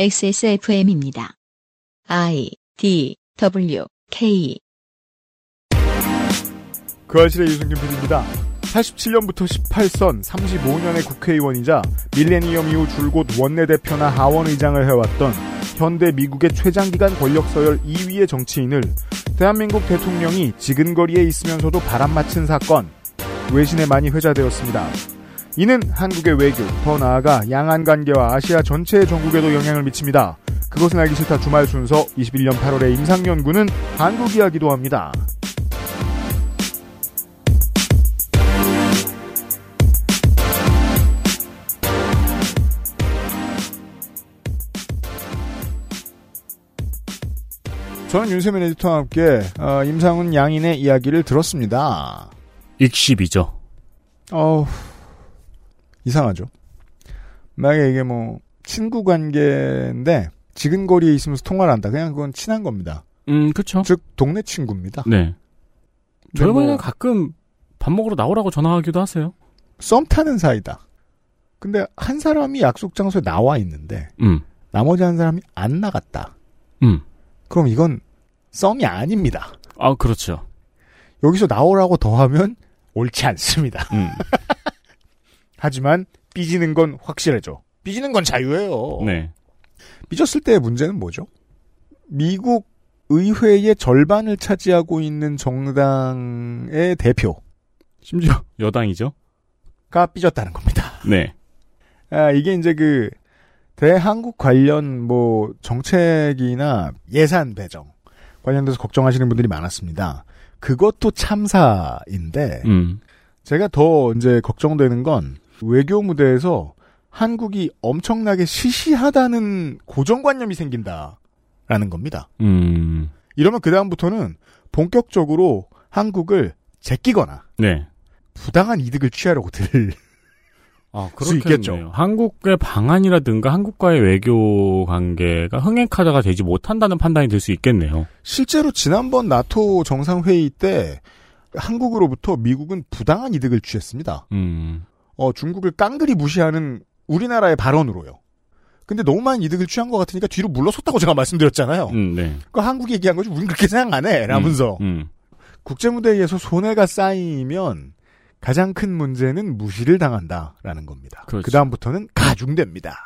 XSFM입니다. I D W K 그 아실의 유승균 PD입니다. 87년부터 18선 35년의 국회의원이자 밀레니엄 이후 줄곧 원내대표나 하원의장을 해왔던 현대 미국의 최장기간 권력 서열 2위의 정치인을 대한민국 대통령이 지근거리에 있으면서도 바람 맞힌 사건 외신에 많이 회자되었습니다. 이는 한국의 외교, 더 나아가 양안 관계와 아시아 전체의 전국에도 영향을 미칩니다. 그것은 알기 싫다 주말 순서 21년 8월의 임상연구는 한국 이야기도 합니다. 저는 윤세민 에디터와 함께 어, 임상훈 양인의 이야기를 들었습니다. 익십이죠. 어우, 이상하죠. 만약에 이게 뭐, 친구 관계인데, 지근 거리에 있으면서 통화를 한다. 그냥 그건 친한 겁니다. 음, 그쵸. 즉, 동네 친구입니다. 네. 근데 저희 뭐, 가끔 밥 먹으러 나오라고 전화하기도 하세요. 썸 타는 사이다. 근데 한 사람이 약속 장소에 나와 있는데, 음, 나머지 한 사람이 안 나갔다. 음. 그럼 이건 썸이 아닙니다. 아, 그렇죠. 여기서 나오라고 더하면 옳지 않습니다. 음. 하지만, 삐지는 건 확실하죠. 삐지는 건 자유예요. 네. 삐졌을 때의 문제는 뭐죠? 미국 의회의 절반을 차지하고 있는 정당의 대표가 심지어 여당이죠. 삐졌다는 겁니다. 네. 아, 이게 이제 그, 대한국 관련 뭐 정책이나 예산 배정 관련돼서 걱정하시는 분들이 많았습니다. 그것도 참사인데, 음. 제가 더 이제 걱정되는 건 외교 무대에서 한국이 엄청나게 시시하다는 고정관념이 생긴다라는 겁니다. 음. 이러면 그 다음부터는 본격적으로 한국을 제끼거나 네. 부당한 이득을 취하려고 들 아, 수 있겠죠. 한국의 방안이라든가 한국과의 외교 관계가 흥행 카드가 되지 못한다는 판단이 들 수 있겠네요. 실제로 지난번 나토 정상회의 때 한국으로부터 미국은 부당한 이득을 취했습니다. 음. 어, 중국을 깡그리 무시하는 우리나라의 발언으로요. 근데 너무 많은 이득을 취한 것 같으니까 뒤로 물러섰다고 제가 말씀드렸잖아요. 음, 네. 그 한국이 얘기한 거지 우린 그렇게 생각 안 해. 라면서. 음. 국제무대에서 손해가 쌓이면 가장 큰 문제는 무시를 당한다라는 겁니다. 그렇죠. 그 다음부터는 가중됩니다.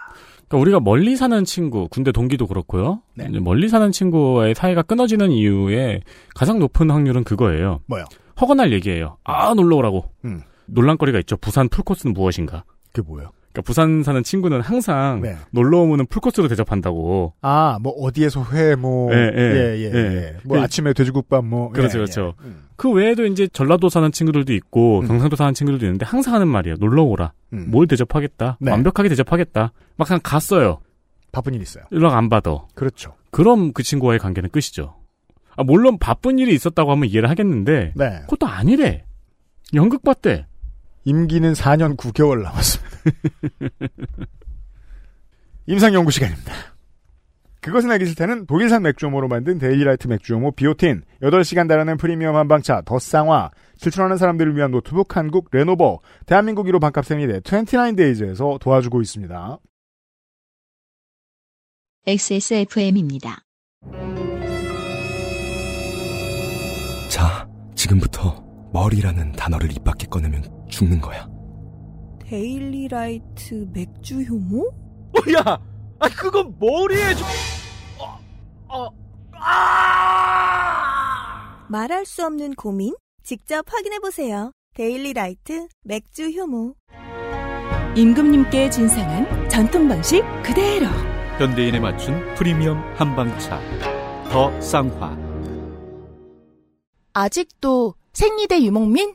그러니까 우리가 멀리 사는 친구, 군대 동기도 그렇고요. 네. 멀리 사는 친구와의 사이가 끊어지는 이유의 가장 높은 확률은 그거예요. 뭐요? 허건할 얘기예요. 아 놀러 오라고. 음. 논란거리가 있죠. 부산 풀코스는 무엇인가? 그게 뭐예요? 그러니까 부산 사는 친구는 항상 네. 놀러 오면은 풀코스로 대접한다고. 아, 뭐 어디에서 회, 뭐, 예, 예, 예, 예, 예. 예. 뭐 그- 아침에 돼지국밥, 뭐, 그렇죠, 예, 그렇죠. 예. 음, 그 외에도 이제 전라도 사는 친구들도 있고 음. 경상도 사는 친구들도 있는데 항상 하는 말이에요. 놀러 오라. 음. 뭘 대접하겠다. 네. 완벽하게 대접하겠다. 막상 갔어요. 바쁜 일 있어요. 연락 안 받아. 그렇죠. 그럼 그 친구와의 관계는 끝이죠. 아, 물론 바쁜 일이 있었다고 하면 이해를 하겠는데 네. 그것도 아니래. 연극 봤대. 임기는 4년 9개월 남았습니다. 임상연구 시간입니다. 그것은 알기 싫다는 독일산 맥주효모로 만든 데일리라이트 맥주효모 비오틴, 8시간 달이는 프리미엄 한방차 더쌍화, 실천하는 사람들을 위한 노트북 한국 레노버, 대한민국 1호 반값 생리대 29데이즈에서 도와주고 있습니다. XSFM입니다. 자, 지금부터 머리라는 단어를 입 밖에 꺼내면 죽는 거야. 데일리라이트 맥주 효모? 야, 아 그건 머리에 좀. 어, 아! 말할 수 없는 고민? 직접 확인해보세요. 데일리라이트 맥주 효모. 임금님께 진상한 전통 방식 그대로. 현대인에 맞춘 프리미엄 한방차 더 쌍화 아직도 생리대 유목민?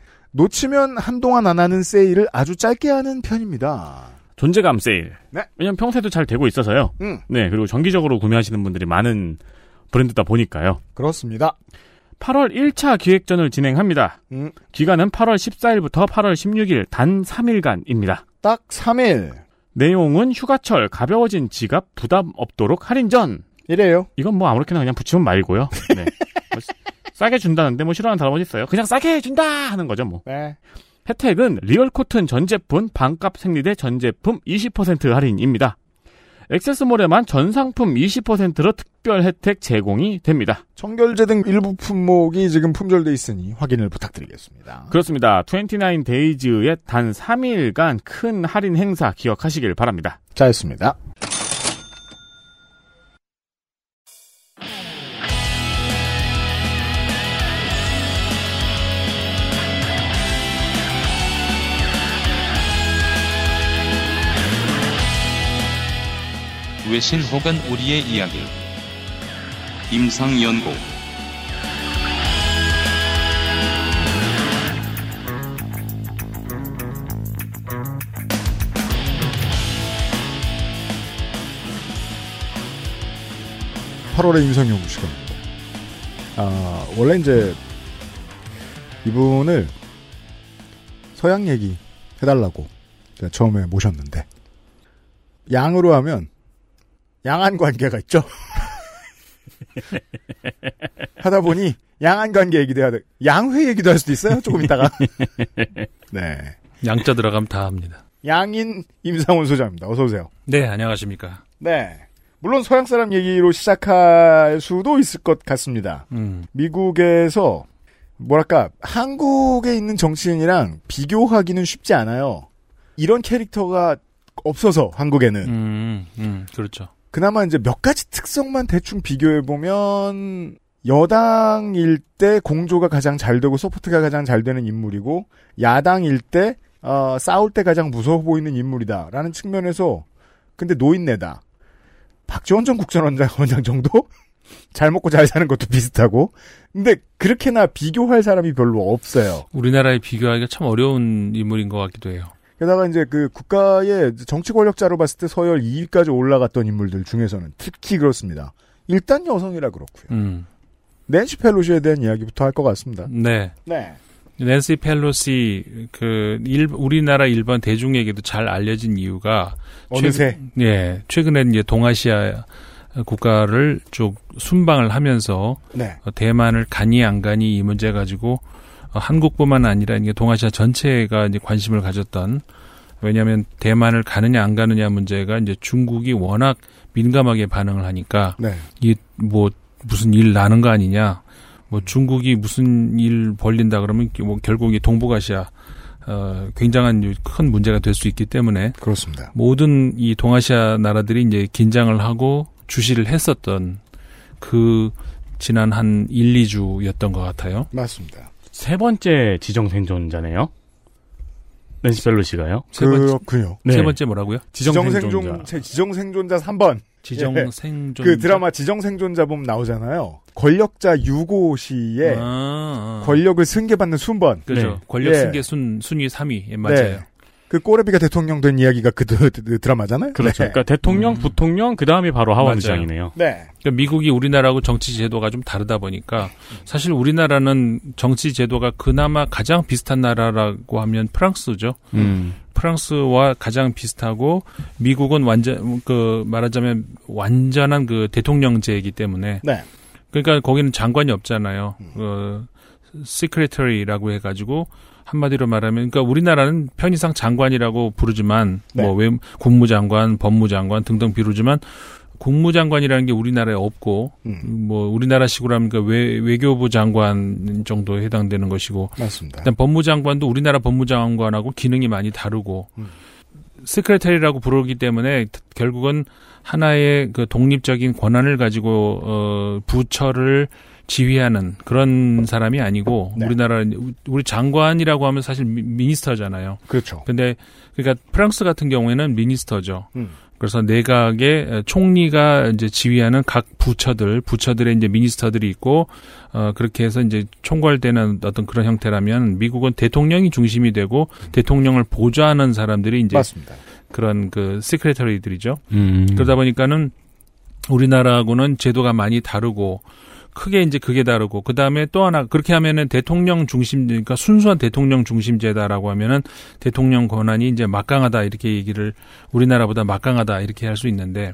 놓치면 한동안 안 하는 세일을 아주 짧게 하는 편입니다. 존재감 세일. 네. 왜냐면 평소에도 잘 되고 있어서요. 음. 네, 그리고 정기적으로 구매하시는 분들이 많은 브랜드다 보니까요. 그렇습니다. 8월 1차 기획전을 진행합니다. 음. 기간은 8월 14일부터 8월 16일 단 3일간입니다. 딱 3일. 내용은 휴가철 가벼워진 지갑 부담 없도록 할인전. 이래요. 이건 뭐 아무렇게나 그냥 붙이면 말고요. 네. 뭐 싸게 준다는데 뭐 싫어하는 사람은 있어요. 그냥 싸게 해준다 하는 거죠 뭐. 네. 혜택은 real cotton 전 제품 반값 생리대 전 제품 20% 할인입니다. 액세스몰에만 전 상품 20%로 특별 혜택 제공이 됩니다. 청결제 등 일부 품목이 지금 품절돼 있으니 확인을 부탁드리겠습니다. 그렇습니다. 29 데이즈의 단 3일간 큰 할인 행사 기억하시길 바랍니다. 잘했습니다. 외신 혹은 우리의 이야기 임상연구 팔월의 임상연구 시간입니다. 아, 원래 이제 이분을 서양 얘기 해달라고 제가 처음에 모셨는데 양으로 하면 양안 관계가 있죠. 하다 보니 양안 관계 얘기도 해야 돼. 양회 얘기도 할 수도 있어요. 조금 있다가. 네. 양자 들어가면 다 합니다. 양인 임상훈 소장입니다. 어서 오세요. 네, 안녕하십니까. 네. 물론 서양 사람 얘기로 시작할 수도 있을 것 같습니다. 음, 미국에서 뭐랄까 한국에 있는 정치인이랑 비교하기는 쉽지 않아요. 이런 캐릭터가 없어서 한국에는 음, 음, 그렇죠. 그나마 이제 몇 가지 특성만 대충 비교해 보면 여당일 때 공조가 가장 잘 되고 소프트가 가장 잘 되는 인물이고 야당일 때 어, 싸울 때 가장 무서워 보이는 인물이다라는 측면에서 근데 노인네다. 박지원 전 국정원장 원장 정도 잘 먹고 잘 사는 것도 비슷하고 근데 그렇게나 비교할 사람이 별로 없어요. 우리나라에 비교하기가 참 어려운 인물인 것 같기도 해요. 게다가 이제 그 국가의 정치 권력자로 봤을 때 서열 2위까지 올라갔던 인물들 중에서는 특히 그렇습니다. 일단 여성이라 그렇고요. 음, 낸시 펠로시에 대한 이야기부터 할 것 같습니다. 네. 네. 낸시 펠로시 그 일, 우리나라 일반 대중에게도 잘 알려진 이유가 어느새 최근, 예 최근에 이제 동아시아 국가를 쭉 순방을 하면서 네. 어, 대만을 가니 안 가니 이 문제 가지고 어, 한국뿐만 아니라 이게 동아시아 전체가 이제 관심을 가졌던 왜냐하면 대만을 가느냐 안 가느냐 문제가 이제 중국이 워낙 민감하게 반응을 하니까 네. 이뭐 무슨 일 나는 거 아니냐 뭐 중국이 무슨 일 벌린다 그러면 뭐 결국 이 동북아시아 어 굉장한 큰 문제가 될 수 있기 때문에 그렇습니다. 모든 이 동아시아 나라들이 이제 긴장을 하고 주시를 했었던 그 지난 한 1, 2주였던 것 같아요. 맞습니다. 세 번째 지정 생존자네요. 낸시 펠로시가요. 그렇군요. 네. 세 번째 뭐라고요? 지정 지정생존, 생존자. 제 지정생존자 3번. 지정 예. 생존 그 드라마 지정생존자 보면 나오잖아요. 권력자 유고 씨의 아, 아. 권력을 승계받는 순번. 그죠. 네. 권력 예. 승계 순 순위 3위. 예, 맞아요. 네. 그 꼬레비가 대통령 된 이야기가 그, 드- 드라마잖아요. 그렇죠. 네. 그러니까 대통령, 음. 부통령, 그 다음이 바로 하원 맞아요. 의장이네요. 네. 그러니까 미국이 우리나라하고 정치 제도가 좀 다르다 보니까 사실 우리나라는 정치 제도가 그나마 가장 비슷한 나라라고 하면 프랑스죠. 음. 프랑스와 가장 비슷하고 미국은 완전 그 말하자면 완전한 그 대통령제이기 때문에 네. 그러니까 거기는 장관이 없잖아요. 어, 시크레터리라고 해가지고 한마디로 말하면 그러니까 우리나라는 편의상 장관이라고 부르지만 네. 뭐 외, 국무장관, 법무장관 등등 비루지만 국무장관이라는 게 우리나라에 없고 음, 뭐 우리나라식으로 하면 그 외, 외교부 장관 정도에 해당되는 것이고 맞습니다. 일단 법무장관도 우리나라 법무장관하고 기능이 많이 다르고 음. 스크레터리라고 부르기 때문에 결국은 하나의 그 독립적인 권한을 가지고 어 부처를 지휘하는 그런 사람이 아니고 네. 우리나라 우리 장관이라고 하면 사실 미- 미니스터잖아요. 그렇죠. 근데 그러니까 프랑스 같은 경우에는 미니스터죠. 음. 그래서 내각의 총리가 이제 지휘하는 각 부처들, 부처들의 이제 미니스터들이 있고, 어, 그렇게 해서 이제 총괄되는 어떤 그런 형태라면 미국은 대통령이 중심이 되고 대통령을 보좌하는 사람들이 이제 맞습니다. 그런 그 시크레터리들이죠. 음. 그러다 보니까는 우리나라하고는 제도가 많이 다르고 크게 이제 그게 다르고 그 다음에 또 하나 그렇게 하면은 대통령 중심 그러니까 순수한 대통령 중심제다라고 하면은 대통령 권한이 이제 막강하다 이렇게 얘기를 우리나라보다 막강하다 이렇게 할 수 있는데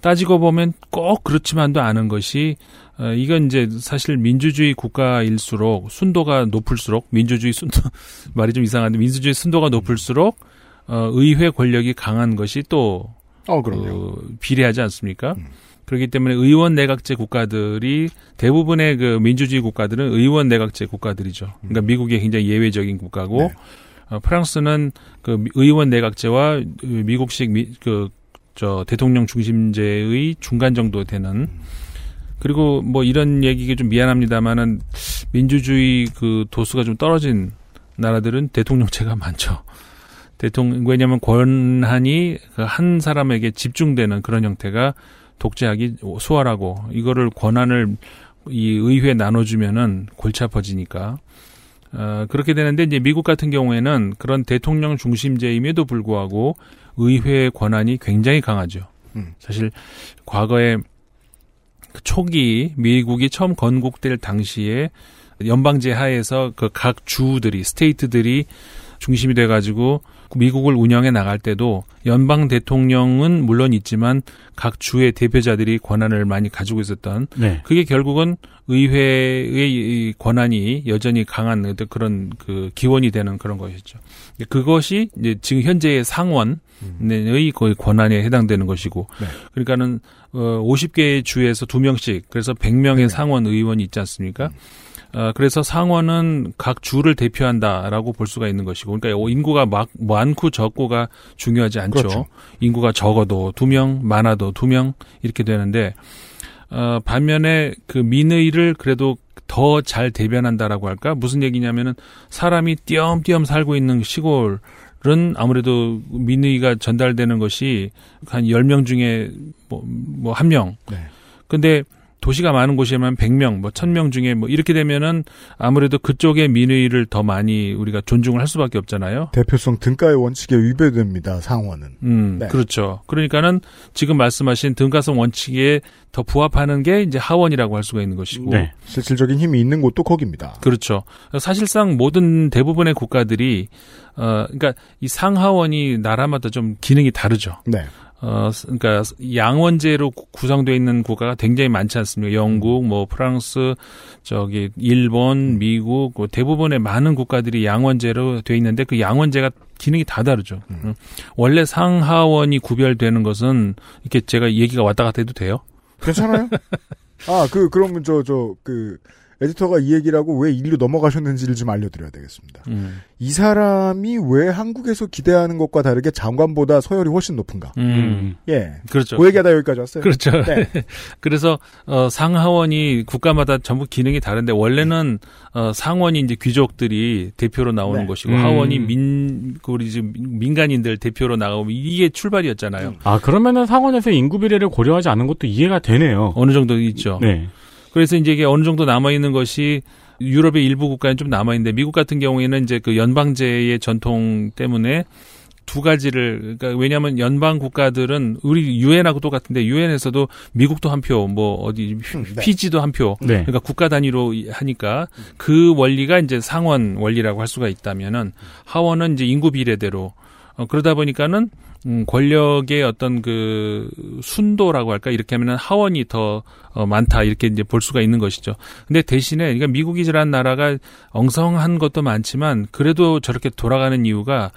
따지고 보면 꼭 그렇지만도 않은 것이 어, 이건 이제 사실 민주주의 국가일수록 순도가 높을수록 민주주의 순도 말이 좀 이상한데 민주주의 순도가 높을수록 어, 의회 권력이 강한 것이 또 어, 그럼요. 그, 비례하지 않습니까? 음. 그렇기 때문에 의원 내각제 국가들이 대부분의 그 민주주의 국가들은 의원 내각제 국가들이죠. 그러니까 음. 미국이 굉장히 예외적인 국가고 네. 어, 프랑스는 그 미- 의원 내각제와 미국식 미, 그, 저 대통령 중심제의 중간 정도 되는 그리고 뭐 이런 얘기가 좀 미안합니다만은 민주주의 그 도수가 좀 떨어진 나라들은 대통령제가 많죠. 대통령 왜냐하면 권한이 그 한 사람에게 집중되는 그런 형태가 독재하기 수월하고 이거를 권한을 이 의회에 나눠주면은 골치 아파지니까 어, 그렇게 되는데 이제 미국 같은 경우에는 그런 대통령 중심제임에도 불구하고 의회의 권한이 굉장히 강하죠. 음. 사실 과거에 그 초기 미국이 처음 건국될 당시에 연방제 하에서 그 각 주들이 스테이트들이 중심이 돼가지고 미국을 운영해 나갈 때도 연방 대통령은 물론 있지만 각 주의 대표자들이 권한을 많이 가지고 있었던 네. 그게 결국은 의회의 이 권한이 여전히 강한 어떤 그런 그 기원이 되는 그런 것이죠. 그것이 이제 지금 현재의 상원의 거의 권한에 해당되는 것이고, 네. 그러니까는 어 50개의 주에서 두 명씩 그래서 100명의 상원 의원이 있지 않습니까? 어, 그래서 상원은 각 주를 대표한다라고 볼 수가 있는 것이고, 그러니까 인구가 막, 많고 적고가 중요하지 않죠. 그렇죠. 인구가 적어도 두 명, 많아도 두 명 이렇게 되는데, 어, 반면에 그 민의를 그래도 더 잘 대변한다라고 할까? 무슨 얘기냐면은 사람이 띄엄띄엄 살고 있는 시골 은 아무래도 민의가 전달되는 것이 한 10명 중에 뭐, 뭐, 한 명. 네. 근데 도시가 많은 곳이면 100명, 뭐 1000명 중에 뭐 이렇게 되면은 아무래도 그쪽의 민의를 더 많이 우리가 존중을 할 수밖에 없잖아요. 대표성 등가의 원칙에 위배됩니다. 상원은. 음, 네. 그렇죠. 그러니까는 지금 말씀하신 등가성 원칙에 더 부합하는 게 이제 하원이라고 할 수가 있는 것이고. 네. 실질적인 힘이 있는 곳도 거기입니다. 그렇죠. 사실상 모든 대부분의 국가들이 어 그러니까 이 상하원이 나라마다 좀 기능이 다르죠. 네. 어 그러니까 양원제로 구- 구성되어 있는 국가가 굉장히 많지 않습니까? 영국, 뭐 프랑스, 저기 일본, 미국, 뭐 대부분의 많은 국가들이 양원제로 되어 있는데 그 양원제가 기능이 다 다르죠. 음. 원래 상하원이 구별되는 것은 이렇게 제가 얘기가 왔다 갔다 해도 돼요? 괜찮아요? 아, 그, 그러면 저, 저, 그, 에디터가 이 얘기를 하고 왜 일로 넘어가셨는지를 좀 알려드려야 되겠습니다. 음. 이 사람이 왜 한국에서 기대하는 것과 다르게 장관보다 서열이 훨씬 높은가? 음. 예. 그렇죠. 그 얘기하다 여기까지 왔어요. 그렇죠. 네. 그래서 어 상하원이 국가마다 전부 기능이 다른데 원래는 어 상원이 이제 귀족들이 대표로 나오는 네. 것이고 음. 하원이 민그 우리 지금 민간인들 대표로 나가고 이게 출발이었잖아요. 아 그러면은 상원에서 인구 비례를 고려하지 않은 것도 이해가 되네요. 어느 정도 있죠. 네. 그래서 이제 이게 어느 정도 남아 있는 것이 유럽의 일부 국가는 좀 남아 있는데 미국 같은 경우에는 이제 그 연방제의 전통 때문에 두 가지를 그러니까 왜냐하면 연방 국가들은 우리 유엔하고 똑같은데 유엔에서도 미국도 한 표, 뭐 어디 음, 네. 피지도 한 표, 네. 그러니까 국가 단위로 하니까 그 원리가 이제 상원 원리라고 할 수가 있다면은 하원은 이제 인구 비례대로 어, 그러다 보니까는 음, 권력의 어떤 그 순도라고 할까 이렇게 하면은 하원이 더 어, 많다 이렇게 이제 볼 수가 있는 것이죠. 근데 대신에 그러니까 미국이라는 나라가 엉성한 것도 많지만 그래도 저렇게 돌아가는 이유가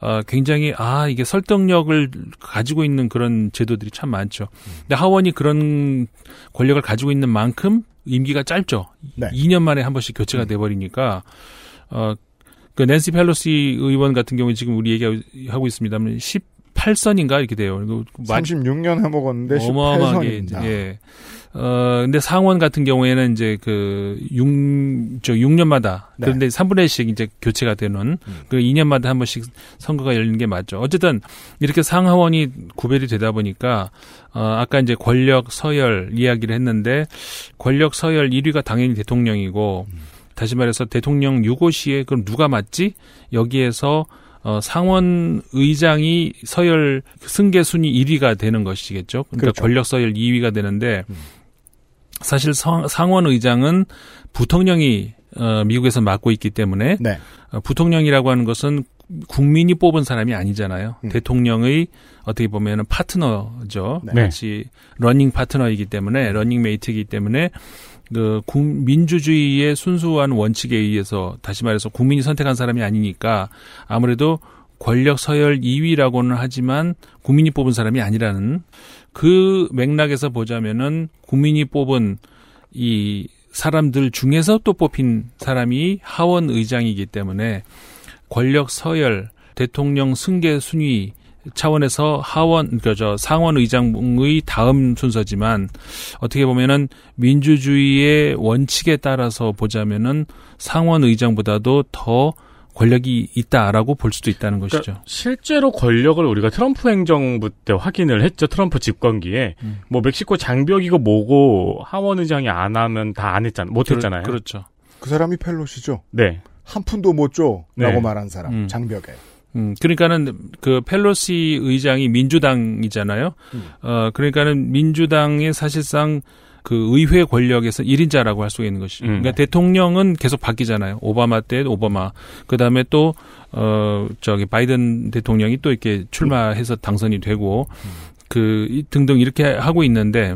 어, 굉장히 아 이게 설득력을 가지고 있는 그런 제도들이 참 많죠. 근데 하원이 그런 권력을 가지고 있는 만큼 임기가 짧죠. 네. 2년 만에 한 번씩 교체가 돼 버리니까 어. 그 낸시 펠로시 의원 같은 경우에 지금 우리 얘기하고 있습니다만 18선인가 이렇게 돼요. 그리고 마- 36년 해먹었는데 어마어마하게 18선입니다. 예. 어 근데 상원 같은 경우에는 이제 그 6, 저 6년마다 네. 그런데 3분의 1씩 이제 교체가 되는 음. 그 2년마다 한 번씩 선거가 열리는 게 맞죠. 어쨌든 이렇게 상하원이 구별이 되다 보니까 어 아까 이제 권력 서열 이야기를 했는데 권력 서열 1위가 당연히 대통령이고 음. 다시 말해서 대통령 유고시에 그럼 누가 맞지? 여기에서 어, 상원 의장이 서열 승계 순위 1위가 되는 것이겠죠. 그러니까 그렇죠. 권력 서열 2위가 되는데 사실 상, 상원 의장은 부통령이 어, 미국에서 맡고 있기 때문에 네. 어, 부통령이라고 하는 것은 국민이 뽑은 사람이 아니잖아요. 음. 대통령의 어떻게 보면 은 파트너죠. 네. 같이 running 파트너이기 때문에 러닝 메이트이기 때문에 그 국- 민주주의의 순수한 원칙에 의해서 다시 말해서 국민이 선택한 사람이 아니니까 아무래도 권력 서열 2위라고는 하지만 국민이 뽑은 사람이 아니라는 그 맥락에서 보자면은 국민이 뽑은 이 사람들 중에서 또 뽑힌 사람이 하원 의장이기 때문에 권력 서열 대통령 승계 순위 차원에서 하원 그저 상원 의장의 다음 순서지만 어떻게 보면은 민주주의의 원칙에 따라서 보자면은 상원 의장보다도 더 권력이 있다라고 볼 수도 있다는 것이죠. 그러니까 실제로 권력을 우리가 트럼프 행정부 때 확인을 했죠. 트럼프 집권기에 음. 뭐 멕시코 장벽이고 뭐고 하원 의장이 안 하면 다 안 했잖아. 못 했잖아요. 그렇, 죠 그 사람이 펠로시죠. 네. 한 푼도 못 줘. 라고 네. 말한 사람. 음. 장벽에. 음, 그러니까는 그 펠로시 의장이 민주당이잖아요. 음. 어, 그러니까는 민주당의 사실상 그 의회 권력에서 1인자라고 할 수가 있는 것이죠. 음. 그러니까 대통령은 계속 바뀌잖아요. 오바마 때 오바마. 그다음에 또 어, 저기 바이든 대통령이 또 이렇게 출마해서 당선이 되고 그 이- 등등 이렇게 하고 있는데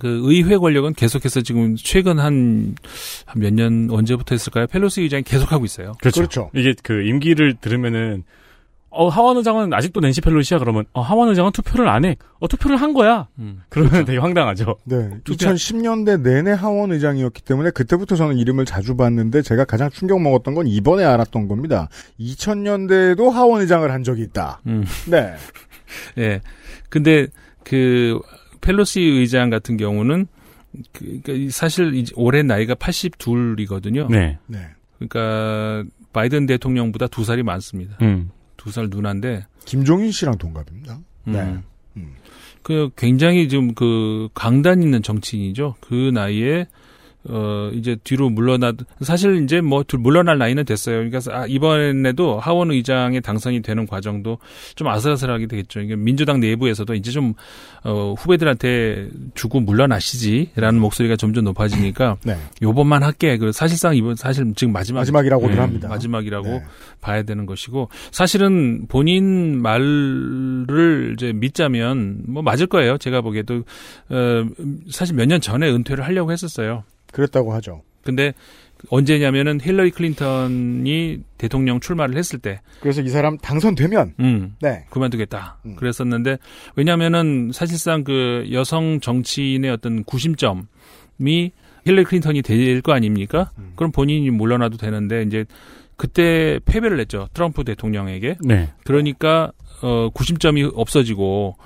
그 의회 권력은 계속해서 지금 최근 한 몇 년 언제부터 했을까요? 펠로시 의장이 계속 하고 있어요. 그렇죠. 그렇죠. 이게 그 임기를 들으면은 어 하원 의장은 아직도 낸시 펠로시야 그러면 어 하원 의장은 투표를 안 해. 어 투표를 한 거야. 음. 그러면 되게 황당하죠. 네. 투표- 2010년대 내내 하원 의장이었기 때문에 그때부터 저는 이름을 자주 봤는데 제가 가장 충격 먹었던 건 이번에 알았던 겁니다. 2000년대에도 하원 의장을 한 적이 있다. 음. 네. 예. 근데 그 펠로시 의장 같은 경우는 그, 그러니까 사실 이제 올해 나이가 82이거든요. 네. 네. 그러니까 바이든 대통령보다 두 살이 많습니다. 음. 두살 누나인데 김종인 씨랑 동갑입니다. 음. 네. 음. 그 굉장히 좀 그 강단 있는 정치인이죠. 그 나이에 어 이제 뒤로 물러나 사실 이제 뭐둘 물러날 나이는 됐어요. 그러니까 아, 이번에도 하원 의장에 당선이 되는 과정도 좀 아슬아슬하게 되겠죠. 이게 민주당 내부에서도 이제 좀 어, 후배들한테 주고 물러나시지라는 목소리가 점점 높아지니까 네. 요번만 할게. 그 사실상 이번 사실 지금 마지막 마지막이라고들 음, 합니다. 마지막이라고 네. 봐야 되는 것이고 사실은 본인 말을 이제 믿자면 뭐 맞을 거예요. 제가 보기에도 어 사실 몇 년 전에 은퇴를 하려고 했었어요. 그랬다고 하죠. 근데 언제냐면은 힐러리 클린턴이 대통령 출마를 했을 때 그래서 이 사람 당선되면 음. 네. 그만두겠다. 음. 그랬었는데 왜냐면은 사실상 그 여성 정치인의 어떤 구심점이 힐러리 클린턴이 될 거 아닙니까? 음. 그럼 본인이 물러나도 되는데 이제 그때 패배를 했죠. 트럼프 대통령에게. 네. 그러니까 어 구심점이 없어지고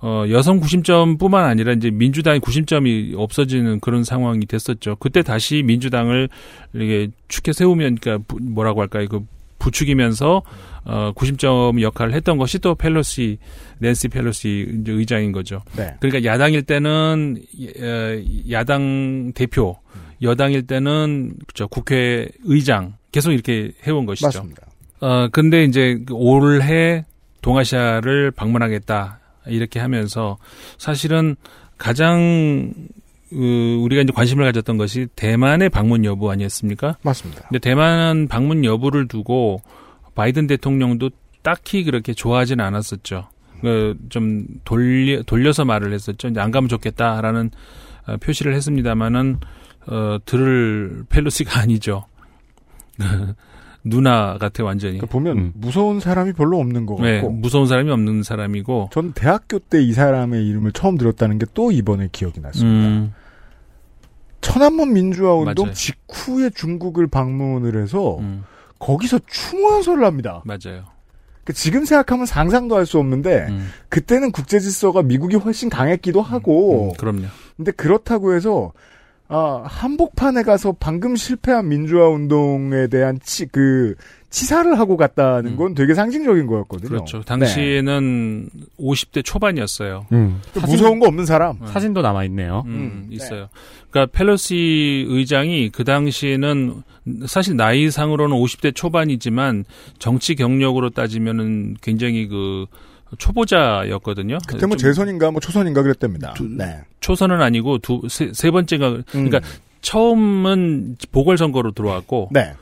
어 여성 구심점뿐만 아니라 이제 민주당의 구심점이 없어지는 그런 상황이 됐었죠. 그때 다시 민주당을 이게 축해 세우면 그러니까 부- 뭐라고 할까요? 그 부추기면서 어 구심점 역할을 했던 것이 또 펠로시 낸시 펠로시 의장인 거죠. 네. 그러니까 야당일 때는 어, 야당 대표, 여당일 때는 저 국회 의장 계속 이렇게 해온 것이죠. 맞습니다. 어, 근데 이제 그 올해 동아시아를 방문하겠다. 이렇게 하면서 사실은 가장 어, 우리가 이제 관심을 가졌던 것이 대만의 방문 여부 아니었습니까? 맞습니다. 근데 대만 방문 여부를 두고 바이든 대통령도 딱히 그렇게 좋아하진 않았었죠. 그좀 돌려 돌려서 말을 했었죠. 이제 안 가면 좋겠다라는 어, 표시를 했습니다마는 어 들을 펠로시가 아니죠. 누나 같아 완전히. 그러니까 보면 음. 무서운 사람이 별로 없는 것 네, 같고 무서운 사람이 없는 사람이고. 전 대학교 때 이 사람의 이름을 처음 들었다는 게 또 이번에 기억이 났습니다. 음, 천안문 민주화 운동 맞아요. 직후에 중국을 방문을 해서 음, 거기서 추모 연설을 합니다. 맞아요. 그 지금 생각하면 상상도 할 수 없는데 음, 그때는 국제 질서가 미국이 훨씬 강했기도 하고 음, 그럼요. 근데 그렇다고 해서 아, 한복판에 가서 방금 실패한 민주화 운동에 대한 치, 그 치사를 하고 갔다는 건 되게 상징적인 거였거든요. 그렇죠. 당시에는 50대 초반이었어요. 음. 무서운 거 없는 사람. 사진도 남아 있네요. 음, 있어요. 그러니까 펠로시 의장이 그 당시에는 사실 나이상으로는 50대 초반이지만 정치 경력으로 따지면은 굉장히 그 초보자였거든요. 그때 뭐좀 재선인가 뭐 초선인가 그랬답니다. 네. 초선은 아니고 두세세 번째가 그러니까 처음은 보궐선거로 들어왔고 네.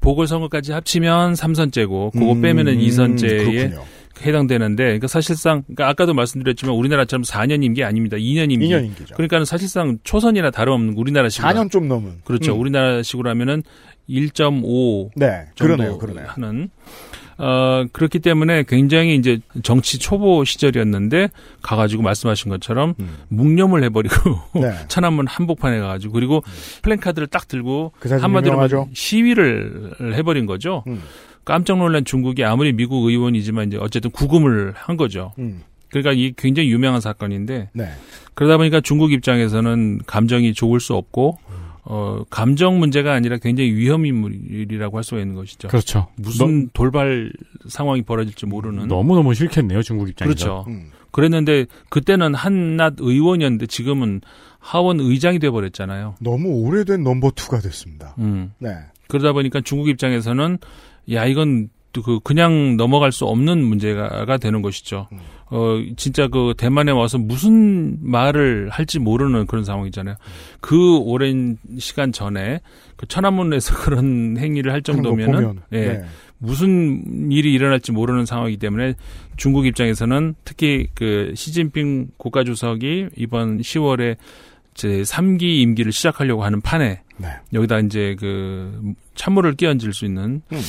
보궐선거까지 합치면 3선째고 그거 음, 빼면은 2선째에 그렇군요. 해당되는데 그러니까 사실상 그러니까 아까도 말씀드렸지만 우리나라처럼 4년 임기 아닙니다. 2년 임기. 2년 임기죠. 그러니까는 사실상 초선이나 다름없는 우리나라식으로 4년 좀 넘은. 그렇죠. 음. 우리나라식으로 하면은 1.5 네. 정도 그러네요. 그러네요. 하는 어 그렇기 때문에 굉장히 이제 정치 초보 시절이었는데 가가지고 말씀하신 것처럼 묵념을 해버리고 음. 네. 천안문 한복판에 가가지고 그리고 플랜카드를 딱 들고 그 한마디로 유명하죠. 말하면 시위를 해버린 거죠. 음. 깜짝 놀란 중국이 아무리 미국 의원이지만 이제 어쨌든 구금을 한 거죠. 음. 그러니까 이 굉장히 유명한 사건인데 네. 그러다 보니까 중국 입장에서는 감정이 좋을 수 없고 어 감정 문제가 아니라 굉장히 위험 인물이라고 할 수가 있는 것이죠. 그렇죠. 무슨 돌발 상황이 벌어질지 모르는 너무 너무 싫겠네요 중국 입장에서. 그렇죠. 음. 그랬는데 그때는 한낱 의원이었는데 지금은 하원 의장이 돼 버렸잖아요. 너무 오래된 넘버 투가 됐습니다. 음. 네. 그러다 보니까 중국 입장에서는 야 이건 또그 그냥 넘어갈 수 없는 문제가 되는 것이죠. 음. 어 진짜 그 대만에 와서 무슨 말을 할지 모르는 그런 상황이잖아요. 그 오랜 시간 전에 그 천안문에서 그런 행위를 할 정도면은. 예. 네. 무슨 일이 일어날지 모르는 상황이기 때문에 중국 입장에서는 특히 그 시진핑 국가주석이 이번 10월에 제 3기 임기를 시작하려고 하는 판에 네. 여기다 이제 그 찬물을 끼얹을 수 있는 음.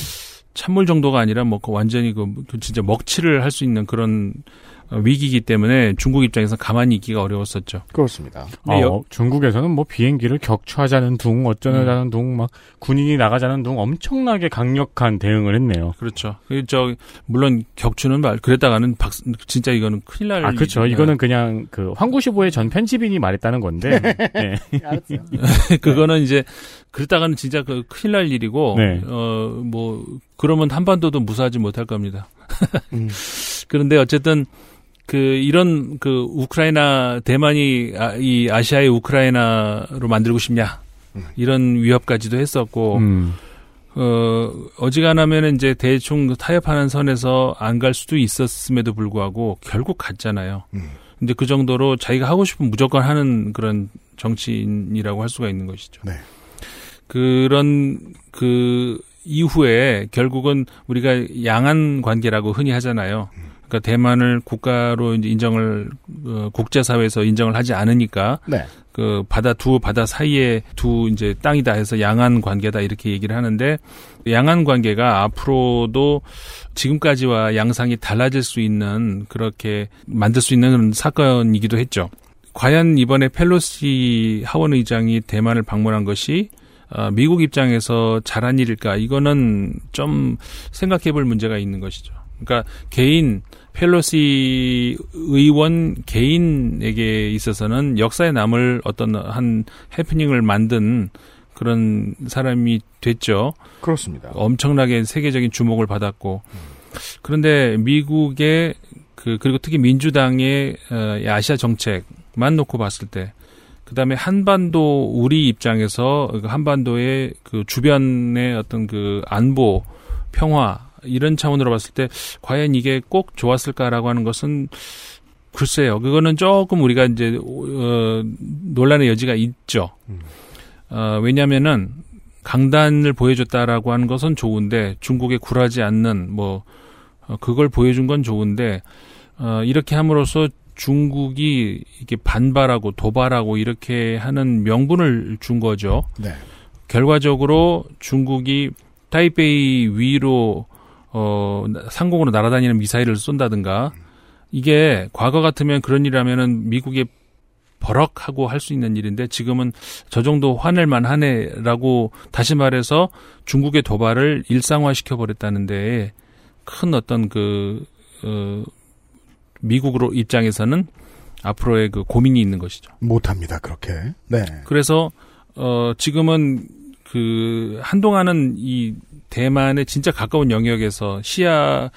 찬물 정도가 아니라 뭐그 완전히 그, 그 진짜 먹칠을 할 수 있는 그런 어, 위기이기 때문에 중국 입장에서 가만히 있기가 어려웠었죠. 그렇습니다. 네, 어, 중국에서는 뭐 비행기를 격추하자는 둥, 어쩌자는 둥, 막 군인이 나가자는 둥 엄청나게 강력한 대응을 했네요. 그렇죠. 그저 물론 격추는 말 그랬다가는 박 진짜 이거는 큰일 날 아, 그렇죠. 일이죠. 이거는 그냥 그 황구시보의 전 편집인이 말했다는 건데. 네. 그거는 이제 그랬다가는 진짜 그 큰일 날 일이고 네. 어뭐 그러면 한반도도 무사하지 못할 겁니다. 음. 그런데 어쨌든 그 이런 그 우크라이나 대만이 아, 이 아시아의 우크라이나로 만들고 싶냐 이런 위협까지도 했었고 음. 어 어지간하면 이제 대충 타협하는 선에서 안 갈 수도 있었음에도 불구하고 결국 갔잖아요. 음. 근데 그 정도로 자기가 하고 싶으면 무조건 하는 그런 정치인이라고 할 수가 있는 것이죠. 네. 그런 그 이후에 결국은 우리가 양안 관계라고 흔히 하잖아요. 그러니까 대만을 국가로 인정을 어, 국제사회에서 인정을 하지 않으니까 네. 그 바다 두 바다 사이에 두 이제 땅이다 해서 양안 관계다 이렇게 얘기를 하는데 양안 관계가 앞으로도 지금까지와 양상이 달라질 수 있는 그렇게 만들 수 있는 그런 사건이기도 했죠. 과연 이번에 펠로시 하원 의장이 대만을 방문한 것이 어, 미국 입장에서 잘한 일일까? 이거는 좀 생각해 볼 문제가 있는 것이죠. 그러니까 개인 펠로시 의원 개인에게 있어서는 역사에 남을 어떤 한 해프닝을 만든 그런 사람이 됐죠. 그렇습니다. 엄청나게 세계적인 주목을 받았고 그런데 미국의 그 그리고 특히 민주당의 어, 이 아시아 정책만 놓고 봤을 때 그다음에 한반도 우리 입장에서 그 한반도의 그 주변의 어떤 그 안보 평화 이런 차원으로 봤을 때 과연 이게 꼭 좋았을까라고 하는 것은 글쎄요. 그거는 조금 우리가 이제 어, 논란의 여지가 있죠. 어, 왜냐하면은 강단을 보여줬다라고 하는 것은 좋은데 중국에 굴하지 않는 뭐 어, 그걸 보여준 건 좋은데 어, 이렇게 함으로써 중국이 이렇게 반발하고 도발하고 이렇게 하는 명분을 준 거죠. 네. 결과적으로 중국이 타이베이 위로 어 상공으로 날아다니는 미사일을 쏜다든가 이게 과거 같으면 그런 일이라면은 미국이 버럭하고 할 수 있는 일인데 지금은 저 정도 화낼 만 하네라고 다시 말해서 중국의 도발을 일상화시켜 버렸다는데 큰 어떤 그 어, 미국으로 입장에서는 앞으로의 그 고민이 있는 것이죠. 못합니다. 그렇게. 네. 그래서 어 지금은 그 한동안은 이 대만의 진짜 가까운 영역에서 시야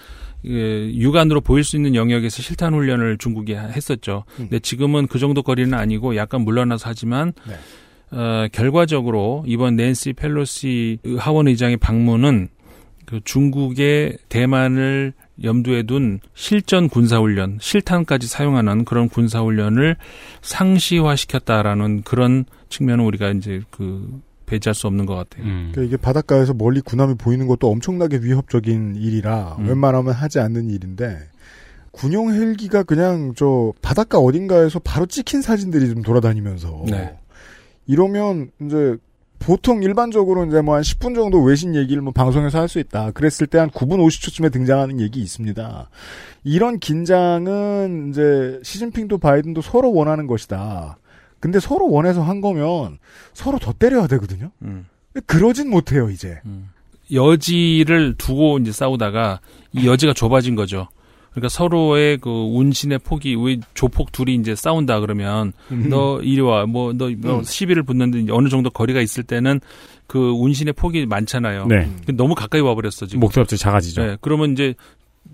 예, 육안으로 보일 수 있는 영역에서 실탄 훈련을 중국이 했었죠. 음. 근데 지금은 그 정도 거리는 아니고 약간 물러나서 하지만 네. 어, 결과적으로 이번 낸시 펠로시 하원 의장의 방문은 그 중국의 대만을 염두에 둔 실전 군사훈련, 실탄까지 사용하는 그런 군사훈련을 상시화시켰다라는 그런 측면은 우리가 이제 그 배제할 수 없는 것 같아요. 음. 그러니까 이게 바닷가에서 멀리 군함이 보이는 것도 엄청나게 위협적인 일이라 음. 웬만하면 하지 않는 일인데 군용 헬기가 그냥 저 바닷가 어딘가에서 바로 찍힌 사진들이 좀 돌아다니면서 네. 이러면 이제 보통 일반적으로 이제 뭐 한 10분 정도 외신 얘기를 뭐 방송에서 할 수 있다. 그랬을 때 한 9분 50초쯤에 등장하는 얘기 있습니다. 이런 긴장은 이제 시진핑도 바이든도 서로 원하는 것이다. 근데 서로 원해서 한 거면 서로 더 때려야 되거든요. 음. 그러진 못해요, 이제. 여지를 두고 이제 싸우다가 이 여지가 좁아진 거죠. 그러니까 서로의 그 운신의 폭이 왜 조폭 둘이 이제 싸운다 그러면 너 이리 와 뭐너 음. 시비를 붙는데 어느 정도 거리가 있을 때는 그 운신의 폭이 많잖아요. 네. 너무 가까이 와버렸어 지금. 목소리 작아지죠. 네, 그러면 이제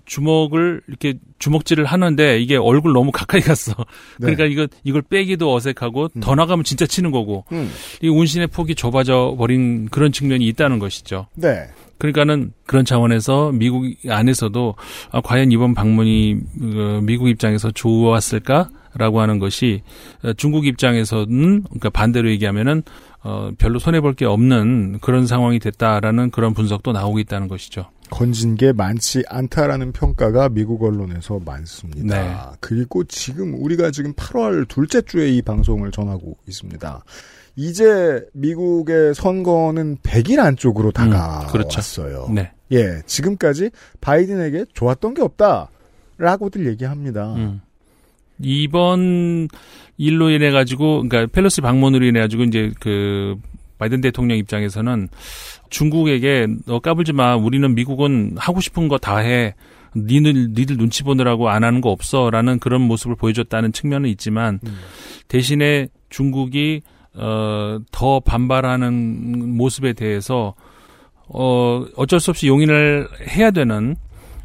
주먹을 이렇게 주먹질을 하는데 이게 얼굴 너무 가까이 갔어. 네. 그러니까 이거 이걸 빼기도 어색하고 더 나가면 진짜 치는 거고 음. 이 운신의 폭이 좁아져 버린 그런 측면이 있다는 것이죠. 네. 그러니까는 그런 차원에서 미국 안에서도 아, 과연 이번 방문이 어, 미국 입장에서 좋았을까라고 하는 것이 어, 중국 입장에서는 그러니까 반대로 얘기하면은 어, 별로 손해 볼 게 없는 그런 상황이 됐다라는 그런 분석도 나오고 있다는 것이죠. 건진 게 많지 않다라는 평가가 미국 언론에서 많습니다. 네. 그리고 지금 우리가 지금 8월 둘째 주에 이 방송을 전하고 있습니다. 이제 미국의 선거는 100일 안쪽으로 다가왔어요. 네. 예, 지금까지 바이든에게 좋았던 게 없다라고들 얘기합니다. 음. 이번 일로 인해 가지고 그러니까 펠로시 방문으로 인해 가지고 이제 그 바이든 대통령 입장에서는 중국에게 너 까불지 마. 우리는 미국은 하고 싶은 거 다 해. 니들 니들 눈치 보느라고 안 하는 거 없어 라는 그런 모습을 보여줬다는 측면은 있지만 음. 대신에 중국이 어, 더 반발하는 모습에 대해서 어, 어쩔 수 없이 용인을 해야 되는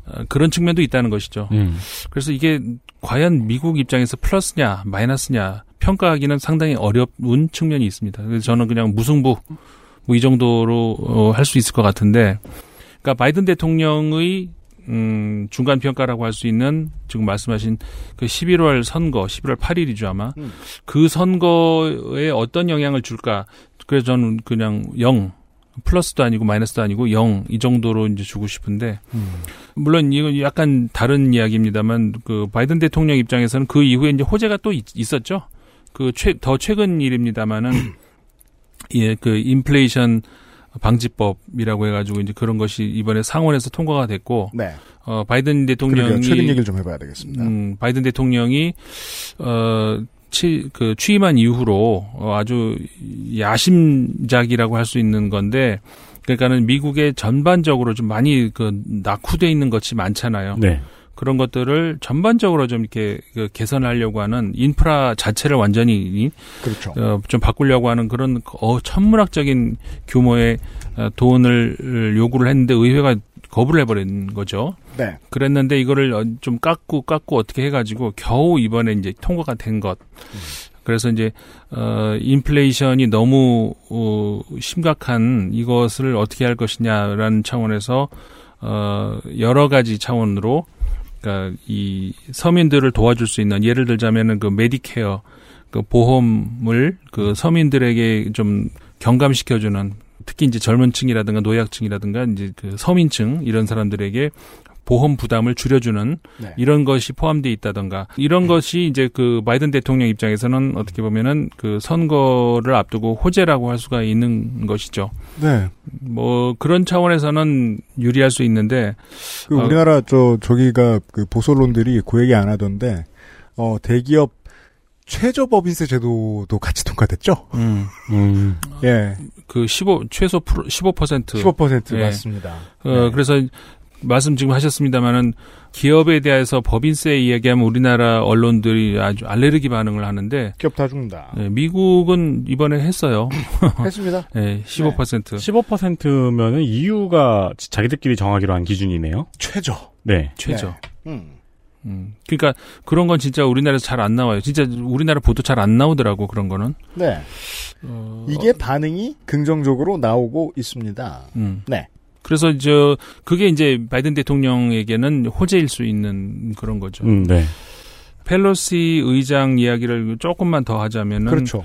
어, 그런 측면도 있다는 것이죠. 음. 그래서 이게 과연 미국 입장에서 플러스냐 마이너스냐 평가하기는 상당히 어려운 측면이 있습니다. 그래서 저는 그냥 무승부 뭐 이 정도로 어, 할 수 있을 것 같은데, 그러니까 바이든 대통령의 음, 중간 평가라고 할 수 있는 지금 말씀하신 그 11월 선거, 11월 8일이죠 아마 음. 그 선거에 어떤 영향을 줄까? 그래서 저는 그냥 0 플러스도 아니고 마이너스도 아니고 0 이 정도로 이제 주고 싶은데 물론 이건 약간 다른 이야기입니다만 그 바이든 대통령 입장에서는 그 이후에 이제 호재가 또 있, 있었죠. 그 최더 최근 일입니다만은 예, 그 인플레이션 방지법이라고 해가지고 이제 그런 것이 이번에 상원에서 통과가 됐고 네. 어 바이든 그러게요. 대통령이 최근 얘기를 좀 해봐야 되겠습니다. 음, 바이든 대통령이 어, 치, 그 취임한 이후로 어, 아주 야심작이라고 할 수 있는 건데 그러니까는 미국의 전반적으로 좀 많이 그 낙후돼 있는 것이 많잖아요. 네. 그런 것들을 전반적으로 좀 이렇게 그 개선하려고 하는 인프라 자체를 완전히 그렇죠. 어, 좀 바꾸려고 하는 그런 어, 천문학적인 규모의 어, 돈을 요구를 했는데 의회가 거부를 해버린 거죠. 네. 그랬는데 이거를 어, 좀 깎고 깎고 어떻게 해가지고 겨우 이번에 이제 통과가 된 것. 그래서 이제 어 인플레이션이 너무 어, 심각한 이것을 어떻게 할 것이냐라는 차원에서 어 여러 가지 차원으로 그러니까 이 서민들을 도와줄 수 있는 예를 들자면은 그 메디케어 그 보험을 그 서민들에게 좀 경감시켜주는 특히 이제 젊은 층이라든가 노약층이라든가 이제 그 서민층 이런 사람들에게 보험 부담을 줄여주는 네. 이런 것이 포함되어 있다던가 이런 것이 이제 그 바이든 대통령 입장에서는 어떻게 보면은 그 선거를 앞두고 호재라고 할 수가 있는 것이죠. 네. 뭐 그런 차원에서는 유리할 수 있는데 그 어, 우리나라 저 저기가 그 보솔론들이 그 얘기 안 하던데 어 대기업 최저 법인세 제도도 같이 통과됐죠? 음, 음. 예. 그 15, 최소 프로, 15%. 15% 예. 맞습니다. 어, 네. 그래서 말씀 지금 하셨습니다만은 기업에 대해서 법인세 이야기하면 우리나라 언론들이 아주 알레르기 반응을 하는데 기업 다 죽는다. 네, 미국은 이번에 했어요. 했습니다. 네, 15%. 15%면은 EU가 자기들끼리 정하기로 한 기준이네요. 최저. 네. 최저. 네. 음. 음. 그러니까 그런 건 진짜 우리나라에서 잘 안 나와요. 진짜 우리나라 보도 잘 안 나오더라고 그런 거는. 네. 어, 이게 반응이 긍정적으로 나오고 있습니다. 음. 네. 그래서 저 그게 이제 바이든 대통령에게는 호재일 수 있는 그런 거죠. 음, 네. 펠로시 의장 이야기를 조금만 더 하자면은 그렇죠.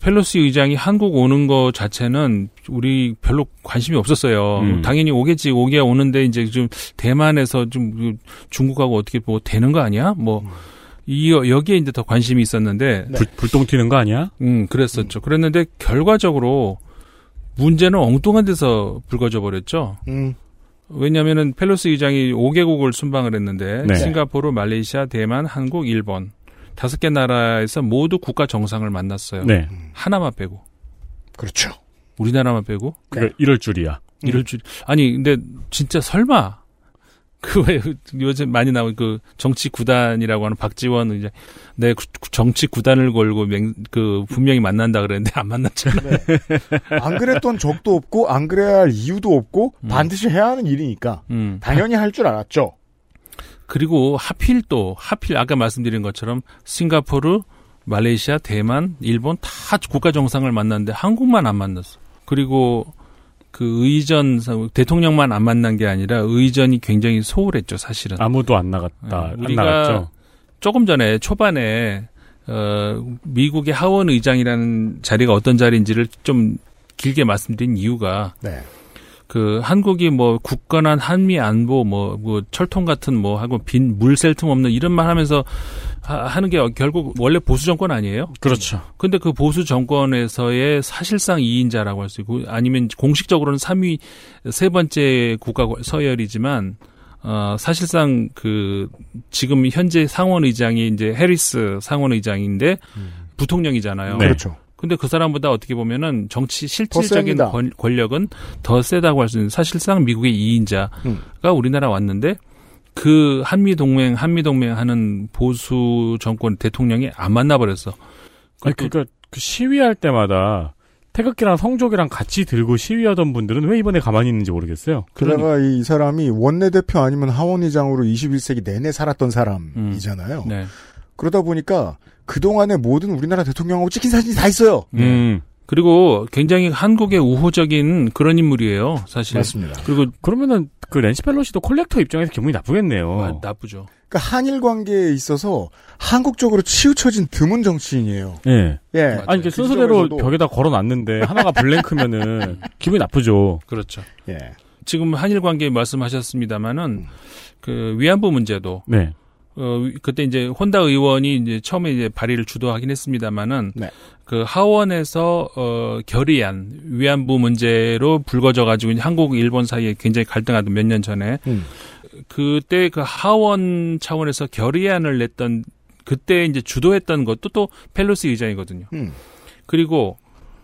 펠로시 의장이 한국 오는 거 자체는 우리 별로 관심이 없었어요. 음. 당연히 오겠지, 오게 오는데 이제 좀 대만에서 좀 중국하고 어떻게 뭐 되는 거 아니야? 뭐 이, 여기에 이제 더 관심이 있었는데, 네. 불, 불똥 튀는 거 아니야? 음, 그랬었죠. 그랬는데 결과적으로 문제는 엉뚱한 데서 불거져 버렸죠. 음. 왜냐면은 펠로시 의장이 5개국을 순방을 했는데 네. 싱가포르, 말레이시아, 대만, 한국, 일본 다섯 개 나라에서 모두 국가 정상을 만났어요. 네. 하나만 빼고 그렇죠. 우리나라만 빼고 그래, 이럴 줄이야. 이럴 줄 아니 근데 진짜 설마 그왜 요즘 많이 나온 그 정치 구단이라고 하는 박지원 이제 내 구- 정치 구단을 걸고 맹, 그 분명히 만난다 그랬는데 안 만났잖아. 네. 안 그랬던 적도 없고 안 그래야 할 이유도 없고 음. 반드시 해야 하는 일이니까 음. 당연히 할 줄 알았죠. 그리고 하필 또 하필 아까 말씀드린 것처럼 싱가포르, 말레이시아, 대만, 일본 다 국가 정상을 만났는데 한국만 안 만났어. 그리고 그 의전 대통령만 안 만난 게 아니라 의전이 굉장히 소홀했죠, 사실은. 아무도 안 나갔다. 네, 안 우리가 나갔죠. 조금 전에 초반에 어 미국의 하원 의장이라는 자리가 어떤 자리인지를 좀 길게 말씀드린 이유가 네. 그 한국이 뭐 굳건한 한미 안보 뭐, 뭐 철통 같은 뭐 하고 빈 물셀 틈 없는 이런 말 하면서 하, 는게 결국 원래 보수 정권 아니에요? 그렇죠. 근데 그 보수 정권에서의 사실상 2인자라고 할 수 있고 아니면 공식적으로는 3위 세 번째 국가 서열이지만 어 사실상 그 지금 현재 상원 의장이 이제 해리스 상원 의장인데 부통령이잖아요. 네. 그렇죠. 근데 그 사람보다 어떻게 보면은 정치 실질적인. 권, 권력은 더 세다고 할 수 있는 사실상 미국의 2인자가 음. 우리나라 왔는데 그 한미 동맹 한미 동맹 하는 보수 정권 대통령이 안 만나 버렸어. 아니, 그러니까 그 시위할 때마다 태극기랑 성족이랑 같이 들고 시위하던 분들은 왜 이번에 가만히 있는지 모르겠어요. 게다가 이 사람이 원내대표 아니면 하원의장으로 21세기 내내 살았던 사람이잖아요. 네. 그러다 보니까 그동안의 모든 우리나라 대통령하고 찍힌 사진이 다 있어요. 음. 그리고 굉장히 한국의 우호적인 그런 인물이에요, 사실. 맞습니다. 그리고 그러면은 그 낸시 펠로시도 콜렉터 입장에서 기분이 나쁘겠네요. 아, 나쁘죠. 그러니까 한일 관계에 있어서 한국적으로 치우쳐진 드문 정치인이에요. 예. 예. 맞아요. 아니 그그 순서대로 벽에다 걸어놨는데 하나가 블랭크면은 기분이 나쁘죠. 그렇죠. 예. 지금 한일 관계 말씀하셨습니다마는 그 위안부 문제도 네. 어 그때 이제 혼다 의원이 이제 처음에 이제 발의를 주도하긴 했습니다마는 네. 그 하원에서 어 결의안 위안부 문제로 불거져 가지고 한국 일본 사이에 굉장히 갈등하던 몇 년 전에 음. 그때 그 하원 차원에서 결의안을 냈던 그때 이제 주도했던 것도 또 펠로시 의장이거든요. 음. 그리고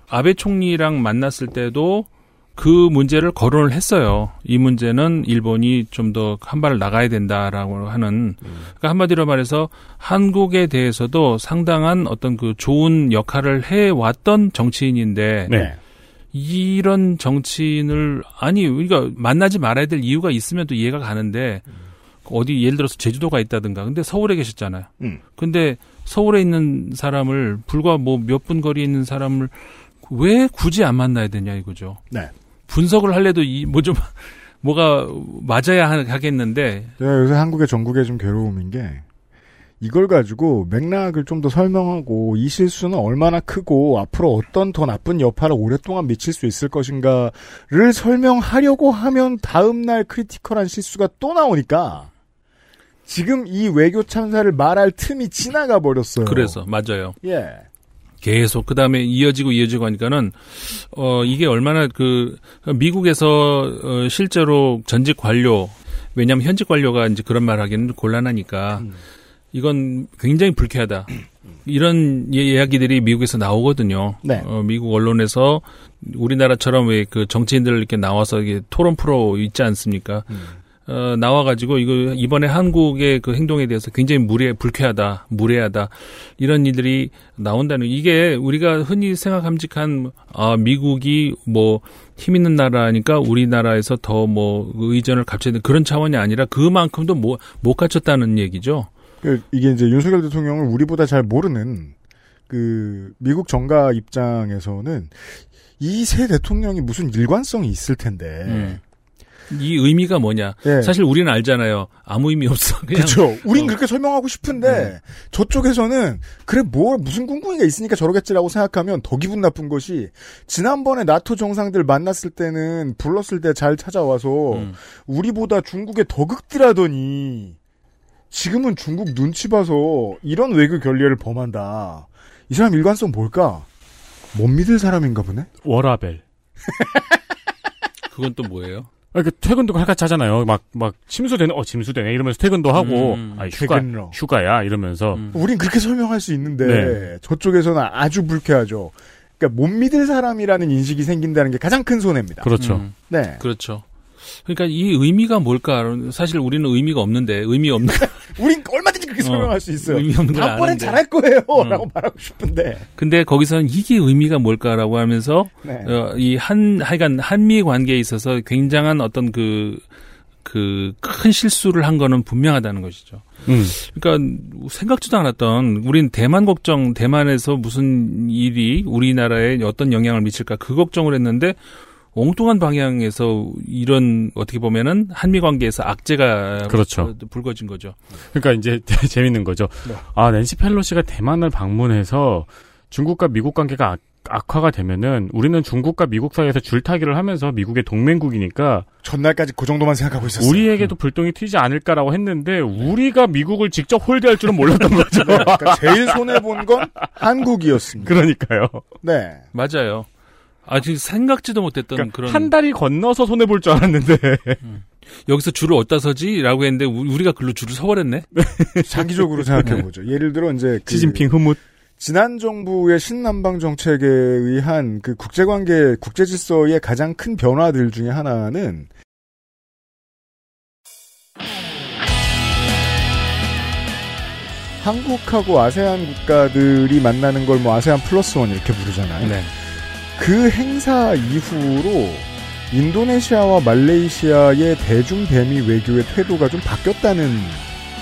아베 총리랑 만났을 때도 그 문제를 거론을 했어요. 이 문제는 일본이 좀 더 한 발을 나가야 된다라고 하는 그러니까 한마디로 말해서 한국에 대해서도 상당한 어떤 그 좋은 역할을 해 왔던 정치인인데 네. 이런 정치인을 아니 우리가 만나지 말아야 될 이유가 있으면 또 이해가 가는데 어디 예를 들어서 제주도가 있다든가 근데 서울에 계셨잖아요. 음. 근데 서울에 있는 사람을 불과 뭐 몇 분 거리에 있는 사람을 왜 굳이 안 만나야 되냐 이거죠. 네. 분석을 할래도 이 뭐 좀 뭐가 맞아야 하- 하겠는데 제가 요새 한국의 정국의 좀 괴로움인 게 이걸 가지고 맥락을 좀 더 설명하고 이 실수는 얼마나 크고 앞으로 어떤 더 나쁜 여파를 오랫동안 미칠 수 있을 것인가를 설명하려고 하면 다음날 critical한 실수가 또 나오니까 지금 이 외교 참사를 말할 틈이 지나가 버렸어요. 그래서 맞아요. 예. 계속 그 다음에 이어지고 이어지고 하니까는 어 이게 얼마나 그 미국에서 어, 실제로 전직 관료 왜냐하면 현직 관료가 이제 그런 말 하기는 곤란하니까 이건 굉장히 불쾌하다. 이런 예- 이야기들이 미국에서 나오거든요. 네. 어, 미국 언론에서 우리나라처럼 왜 그 정치인들 이렇게 나와서 이게 토론 프로 있지 않습니까? 어, 나와가지고 이거 이번에 한국의 그 행동에 대해서 굉장히 무례 불쾌하다 무례하다 이런 일들이 나온다는 이게 우리가 흔히 생각함직한 아 미국이 뭐 힘 있는 나라니까 우리나라에서 더 뭐 의전을 갖춰야 그런 차원이 아니라 그만큼도 못, 못 갖췄다는 얘기죠. 그 이게 이제 윤석열 대통령을 우리보다 잘 모르는 그 미국 정가 입장에서는 이 새 대통령이 무슨 일관성이 있을 텐데. 음. 이 의미가 뭐냐? 예. 사실 우리는 알잖아요. 아무 의미 없어. 그렇죠. 우린 어. 그렇게 설명하고 싶은데 저쪽에서는 그래 뭐 무슨 꿍꿍이가 있으니까 저러겠지라고 생각하면 더 기분 나쁜 것이 지난번에 나토 정상들 만났을 때는 불렀을 때 잘 찾아와서 음. 우리보다 중국에 더 극딜하더니 지금은 중국 눈치 봐서 이런 외교 결례를 범한다. 이 사람 일관성 뭘까? 못 믿을 사람인가 보네. 워라벨. 그건 또 뭐예요? 아, 그 퇴근도 칼같이 하잖아요. 막, 막, 침수되네, 어, 침수되네. 이러면서 퇴근도 하고, 음, 아, 휴가, 퇴근로. 휴가야. 이러면서. 음. 우린 그렇게 설명할 수 있는데 네. 저쪽에서는 아주 불쾌하죠. 그러니까 못 믿을 사람이라는 인식이 생긴다는 게 가장 큰 손해입니다. 그렇죠. 음. 네. 그렇죠. 그러니까 이 의미가 뭘까? 사실 우리는 의미가 없는데 의미 없는 우린 얼마든지 그렇게 어, 설명할 수 있어요. 의미 없는 걸 다음번엔. 잘할 거예요. 음. 라고 말하고 싶은데. 근데 거기서는 이게 의미가 뭘까라고 하면서 네. 어, 이 한 하여간 한미 관계에 있어서 굉장한 어떤 그 그 큰 실수를 한 거는 분명하다는 것이죠. 음. 그러니까 생각지도 않았던 우린 대만 걱정 대만에서 무슨 일이 우리나라에 어떤 영향을 미칠까 그 걱정을 했는데 엉뚱한 방향에서 이런 어떻게 보면은 한미 관계에서 악재가 그렇죠. 불거진 거죠. 그러니까 이제 재밌는 거죠. 네. 아, 낸시 펠로시가 대만을 방문해서 중국과 미국 관계가 악, 악화가 되면은 우리는 중국과 미국 사이에서 줄타기를 하면서 미국의 동맹국이니까 전날까지 그 정도만 생각하고 있었어요. 우리에게도 불똥이 튀지 않을까라고 했는데 우리가 미국을 직접 홀대할 줄은 몰랐던 거죠. 그러니까 제일 손해 본 건 한국이었습니다. 그러니까요. 네. 맞아요. 아직 생각지도 못했던 그러니까 그런 한 달이 건너서 손해 볼 줄 알았는데 여기서 줄을 어디다 서지라고 했는데 우- 우리가 글로 줄을 서버렸네. 장기적으로 생각해 보죠. 예를 들어 이제 그 시진핑 흐뭇 지난 정부의 신남방 정책에 의한 그 국제관계, 국제 질서의 가장 큰 변화들 중에 하나는 한국하고 아세안 국가들이 만나는 걸 뭐 아세안 플러스 원 이렇게 부르잖아요. 네. 그 행사 이후로 인도네시아와 말레이시아의 대중 대미 외교의 태도가 좀 바뀌었다는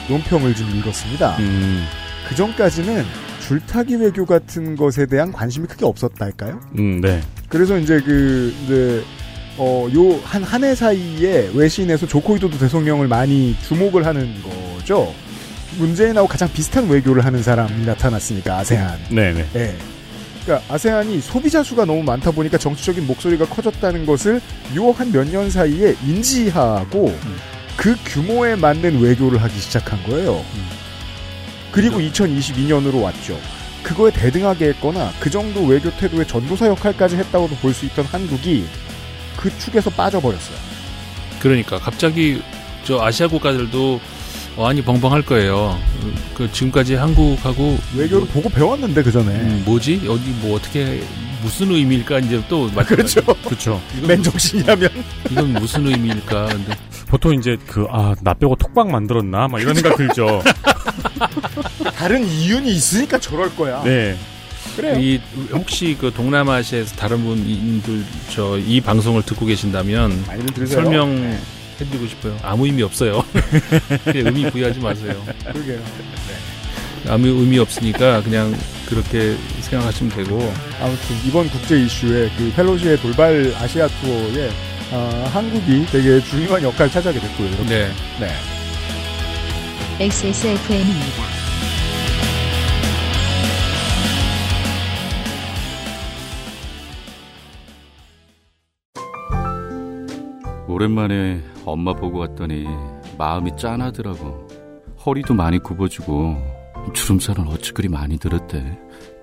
논평을 좀 읽었습니다. 음, 그 전까지는 줄타기 외교 같은 것에 대한 관심이 크게 없었달까요? 음, 네. 그래서 이제 그 이제 어 요 한 한 해 사이에 외신에서 조코이도도 대통령을 많이 주목을 하는 거죠. 문재인하고 가장 비슷한 외교를 하는 사람이 나타났으니까 아세안. 네, 네. 예. 그러니까 아세안이 소비자 수가 너무 많다 보니까 정치적인 목소리가 커졌다는 것을 요 한 몇 년 사이에 인지하고 그 규모에 맞는 외교를 하기 시작한 거예요. 그리고 2022년으로 왔죠. 그거에 대등하게 했거나 그 정도 외교 태도의 전도사 역할까지 했다고도 볼 수 있던 한국이 그 축에서 빠져버렸어요. 그러니까 갑자기 저 아시아 국가들도 어안이 벙벙할 거예요. 그 지금까지 한국하고 외교를 보고 배웠는데 그 전에 음, 뭐지 어디 뭐 어떻게 무슨 의미일까 이제 또 맞- 그렇죠. 그렇죠. 맨정신이라면 이건 무슨 의미일까? 근데 보통 이제 그 아 나 빼고 톡방 만들었나 막 이런 생각 들죠. 다른 이윤이 있으니까 저럴 거야. 네. 그래요. 이 혹시 그 동남아시아에서 다른 분들 저 이 방송을 듣고 계신다면 많이들 들으세요. 설명 네. 해드리고 싶어요. 아무 의미 없어요. 그냥 의미 부여하지 마세요. 그러게요. 아무 의미 없으니까 그냥 그렇게 생각하시면 되고 아무튼 이번 국제 이슈에 그 펠로시의 돌발 아시아 투어에 아, 한국이 되게 중요한 역할을 차지하게 됐고요. 이렇게. 네. 네. XSFM입니다. 오랜만에 엄마 보고 왔더니 마음이 짠하더라고. 허리도 많이 굽어지고 주름살은 어찌 그리 많이 들었대.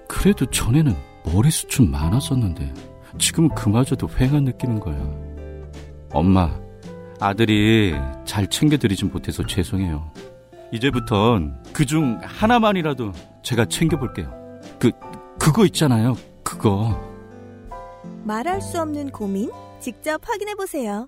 그래도 전에는 머리숱 좀 많았었는데 지금은 그마저도 휑한 느끼는 거야. 엄마, 아들이 잘 챙겨드리진 못해서 죄송해요. 이제부턴 그중 하나만이라도 제가 챙겨볼게요. 그, 그거 있잖아요. 그거. 말할 수 없는 고민? 직접 확인해 보세요.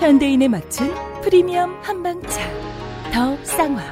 현대인에 맞춘 프리미엄 한방차 더 쌍화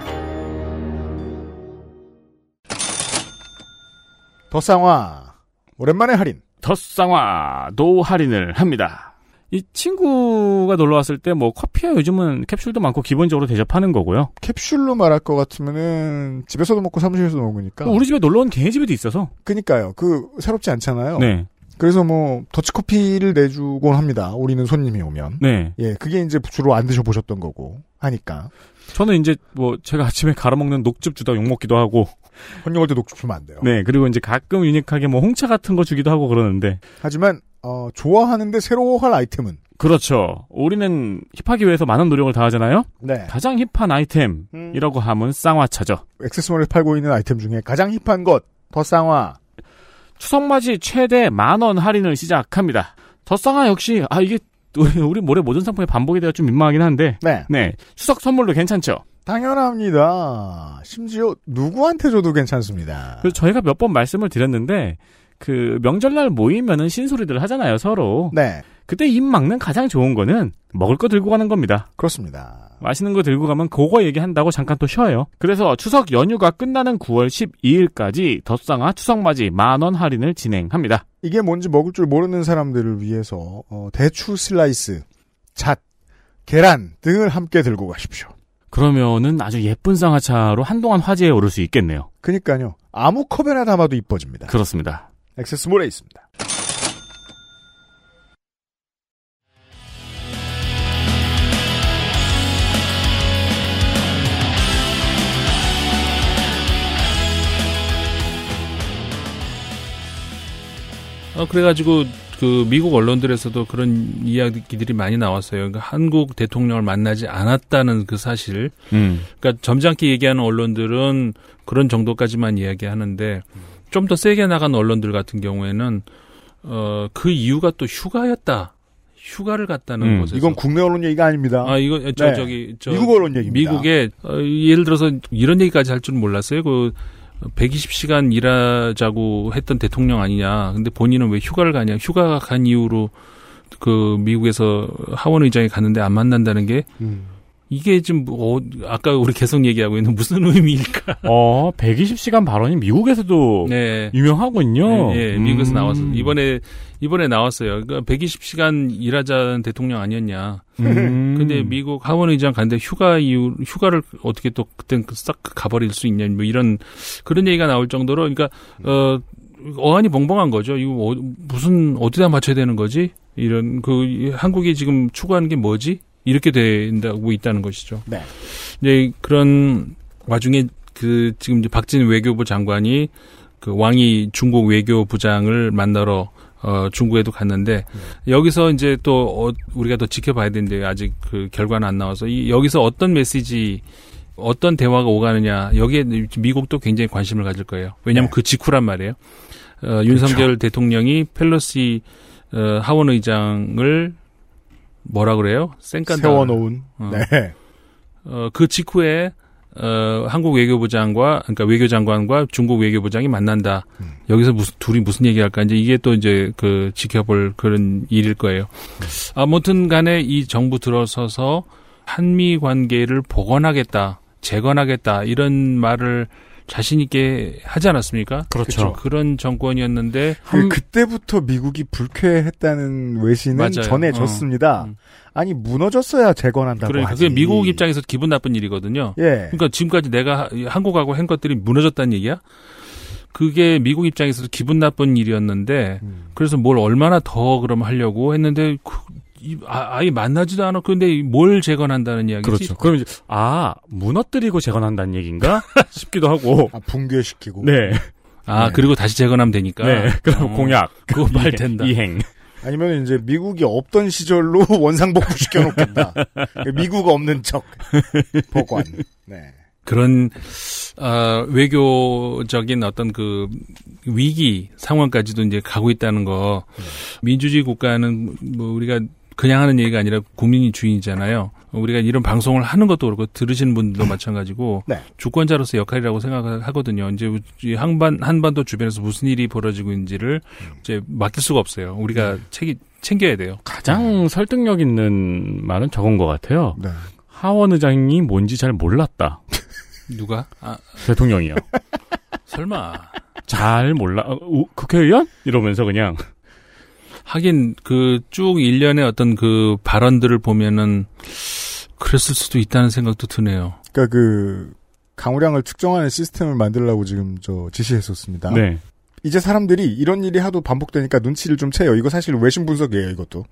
더 쌍화 오랜만에 할인 더 쌍화도 할인을 합니다. 이 친구가 놀러 왔을 때 뭐 커피야 요즘은 캡슐도 많고 기본적으로 대접하는 거고요. 캡슐로 말할 것 같으면은 집에서도 먹고 사무실에서 먹으니까 우리 집에 놀러 온 걔네 집에도 있어서. 그니까요. 그 새롭지 않잖아요. 네. 그래서 뭐 더치커피를 내주곤 합니다. 우리는 손님이 오면. 네. 예, 그게 이제 주로 안 드셔 보셨던 거고 하니까. 저는 이제 뭐 제가 아침에 갈아 먹는 녹즙 주다 욕 먹기도 하고. 혼용 올때 녹즙 주면 안 돼요. 네, 그리고 이제 가끔 유니크하게 뭐 홍차 같은 거 주기도 하고 그러는데. 하지만 어, 좋아하는데 새로워할 아이템은 그렇죠. 우리는 힙하기 위해서 많은 노력을 다하잖아요. 네. 가장 힙한 아이템이라고 하면 쌍화차죠. 액세스몰에 팔고 있는 아이템 중에 가장 힙한 것 더 쌍화. 추석맞이 최대 만 원 할인을 시작합니다. 더 쌍화 역시 아 이게 우리, 올해 모든 상품에 반복이 되어 좀 민망하긴 한데. 네. 네. 추석 선물로 괜찮죠. 당연합니다. 심지어 누구한테 줘도 괜찮습니다. 그래서 저희가 몇 번 말씀을 드렸는데 그 명절날 모이면은 신소리들 하잖아요 서로. 네. 그때 입 막는 가장 좋은 거는 먹을 거 들고 가는 겁니다. 그렇습니다. 맛있는 거 들고 가면 그거 얘기한다고 잠깐 또 쉬어요. 그래서 추석 연휴가 끝나는 9월 12일까지 덧쌍화 추석맞이 만원 할인을 진행합니다. 이게 뭔지 먹을 줄 모르는 사람들을 위해서 어, 대추 슬라이스, 잣, 계란 등을 함께 들고 가십시오. 그러면은 아주 예쁜 쌍화차로 한동안 화제에 오를 수 있겠네요. 그니까요. 아무 컵에나 담아도 이뻐집니다. 그렇습니다. 액세스몰에 있습니다. 어, 그래가지고 그 미국 언론들에서도 그런 이야기들이 많이 나왔어요. 그러니까 한국 대통령을 만나지 않았다는 그 사실. 음. 그러니까 점잖게 얘기하는 언론들은 그런 정도까지만 이야기하는데 좀 더 세게 나간 언론들 같은 경우에는 어 그 이유가 또 휴가였다. 휴가를 갔다는 음, 곳에서 이건 국내 언론 얘기가 아닙니다. 아 이거 저 네. 저기 저 미국 언론 얘기입니다. 미국에 어, 예를 들어서 이런 얘기까지 할 줄은 몰랐어요. 그 120시간 일하자고 했던 대통령 아니냐. 근데 본인은 왜 휴가를 가냐. 휴가 간 이후로 그 미국에서 하원 의장이 갔는데 안 만난다는 게 음. 이게 지금 뭐 어, 아까 우리 계속 얘기하고 있는 무슨 의미일까? 어, 120시간 발언이 미국에서도 네. 유명하군요. 예, 예, 음. 미국에서 나왔어. 이번에 이번에 나왔어요. 그러니까 120시간 일하자는 대통령 아니었냐. 음. 근데 미국 하원 의장 갔는데 휴가 이후 휴가를 어떻게 또 그땐 싹 가버릴 수 있냐 뭐 이런 그런 얘기가 나올 정도로 그러니까 어 어안이 벙벙한 거죠. 이거 어, 무슨 어디다 맞춰야 되는 거지? 이런 그 한국이 지금 추구하는 게 뭐지? 이렇게 된다고 있다는 것이죠. 네. 이제 그런 와중에 그 지금 이제 박진 외교부 장관이 그 왕이 중국 외교부장을 만나러 어 중국에도 갔는데 여기서 이제 또 어, 우리가 더 지켜봐야 되는데 아직 그 결과는 안 나와서 이 여기서 어떤 메시지 어떤 대화가 오가느냐 여기에 미국도 굉장히 관심을 가질 거예요. 왜냐하면 네. 그 직후란 말이에요. 어, 윤석열 대통령이 펠로시 어, 하원 의장을 뭐라 그래요? 쌩깐다. 세워놓은. 어. 네. 어, 그 직후에 어, 한국 외교부장과 그러니까 외교장관과 중국 외교부장이 만난다. 음. 여기서 무슨 둘이 무슨 얘기할까 이제 이게 또 이제 그 지켜볼 그런 일일 거예요. 아무튼간에 이 정부 들어서서 한미 관계를 복원하겠다, 재건하겠다 이런 말을 자신 있게 하지 않았습니까? 그렇죠. 그런 정권이었는데 그, 그때부터 미국이 불쾌했다는 외신은 맞아요. 전해졌습니다. 어. 음. 아니 무너졌어야 재건한다고 그러니까 하지. 그게 미국 입장에서 기분 나쁜 일이거든요. 예. 그러니까 지금까지 내가 하- 한국하고 한 것들이 무너졌다는 얘기야? 그게 미국 입장에서도 기분 나쁜 일이었는데 음. 그래서 뭘 얼마나 더 그럼 하려고 했는데 그, 이, 아, 아예 만나지도 않았고 근데 뭘 재건한다는 이야기지? 그렇죠. 그럼 이제 아 무너뜨리고 재건한다는 얘기인가 싶기도 하고. 아, 붕괴시키고. 네. 아 네. 그리고 다시 재건하면 되니까. 네. 그럼 어, 공약. 그거 말 된다. 이행. 아니면 이제 미국이 없던 시절로 원상복구 시켜놓겠다. 미국 없는 척. 법관. 네. 그런 어, 외교적인 어떤 그 위기 상황까지도 이제 가고 있다는 거 민주주의 국가는 뭐 우리가 그냥 하는 얘기가 아니라 국민이 주인이잖아요. 우리가 이런 방송을 하는 것도 그렇고 들으시는 분들도 마찬가지고 네. 주권자로서 역할이라고 생각하거든요. 이제 이 한반 한반도 주변에서 무슨 일이 벌어지고 있는지를 이제 맡길 수가 없어요. 우리가 책이 챙겨야 돼요. 가장 설득력 있는 말은 저건 것 같아요. 네. 하원 의장이 뭔지 잘 몰랐다. 누가? 아, 대통령이요. 설마. 잘 몰라. 어, 우- 국회의원? 이러면서 그냥. 하긴 그 쭉 일련의 어떤 그 발언들을 보면은 그랬을 수도 있다는 생각도 드네요. 그러니까 그 강우량을 측정하는 시스템을 만들려고 지금 저 지시했었습니다. 네. 이제 사람들이 이런 일이 하도 반복되니까 눈치를 좀 채요. 이거 사실 외신 분석이에요, 이것도.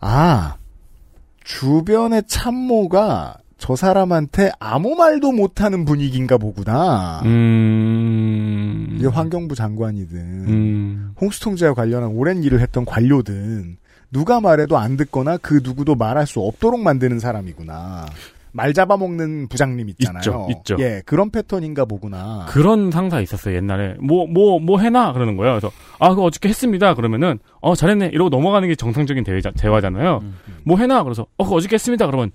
아, 주변의 참모가 저 사람한테 아무 말도 못하는 분위기인가 보구나. 음. 이게 환경부 장관이든 음. 홍수통제와 관련한 오랜 일을 했던 관료든 누가 말해도 안 듣거나 그 누구도 말할 수 없도록 만드는 사람이구나. 말 잡아먹는 부장님 있잖아요. 있죠, 있죠. 예, 그런 패턴인가 보구나. 그런 상사 있었어요, 옛날에. 뭐, 뭐, 뭐 해놔? 그러는 거예요. 그래서, 아, 그거 어저께 했습니다. 그러면은, 어, 잘했네. 이러고 넘어가는 게 정상적인 대화, 대화잖아요. 뭐 해놔? 그래서, 어, 그거 어저께 했습니다. 그러면,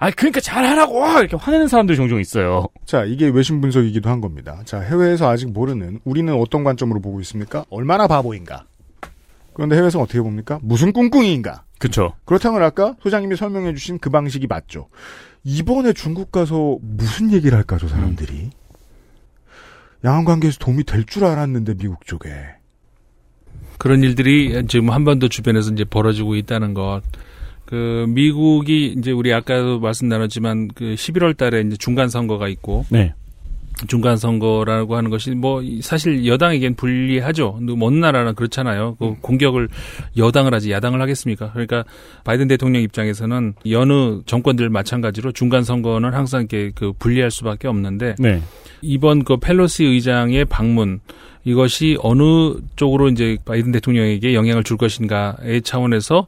아, 그러니까 잘하라고! 이렇게 화내는 사람들이 종종 있어요. 자, 이게 외신 분석이기도 한 겁니다. 자, 해외에서 아직 모르는 우리는 어떤 관점으로 보고 있습니까? 얼마나 바보인가? 그런데 해외에서 어떻게 봅니까? 무슨 꿍꿍이인가? 그쵸. 그렇다면 아까 소장님이 설명해 주신 그 방식이 맞죠. 이번에 중국 가서 무슨 얘기를 할까, 저 사람들이? 양안 관계에서 도움이 될 줄 알았는데, 미국 쪽에. 그런 일들이 지금 한반도 주변에서 이제 벌어지고 있다는 것. 그 미국이 이제 우리 아까도 말씀 나눴지만 그 11월 달에 이제 중간 선거가 있고 네. 중간 선거라고 하는 것이 뭐 사실 여당에겐 불리하죠. 먼 나라는 그렇잖아요. 그 공격을 여당을 하지 야당을 하겠습니까? 그러니까 바이든 대통령 입장에서는 여느 정권들 마찬가지로 중간 선거는 항상 이렇게 그 불리할 수밖에 없는데 네. 이번 그 펠로시 의장의 방문 이것이 어느 쪽으로 이제 바이든 대통령에게 영향을 줄 것인가의 차원에서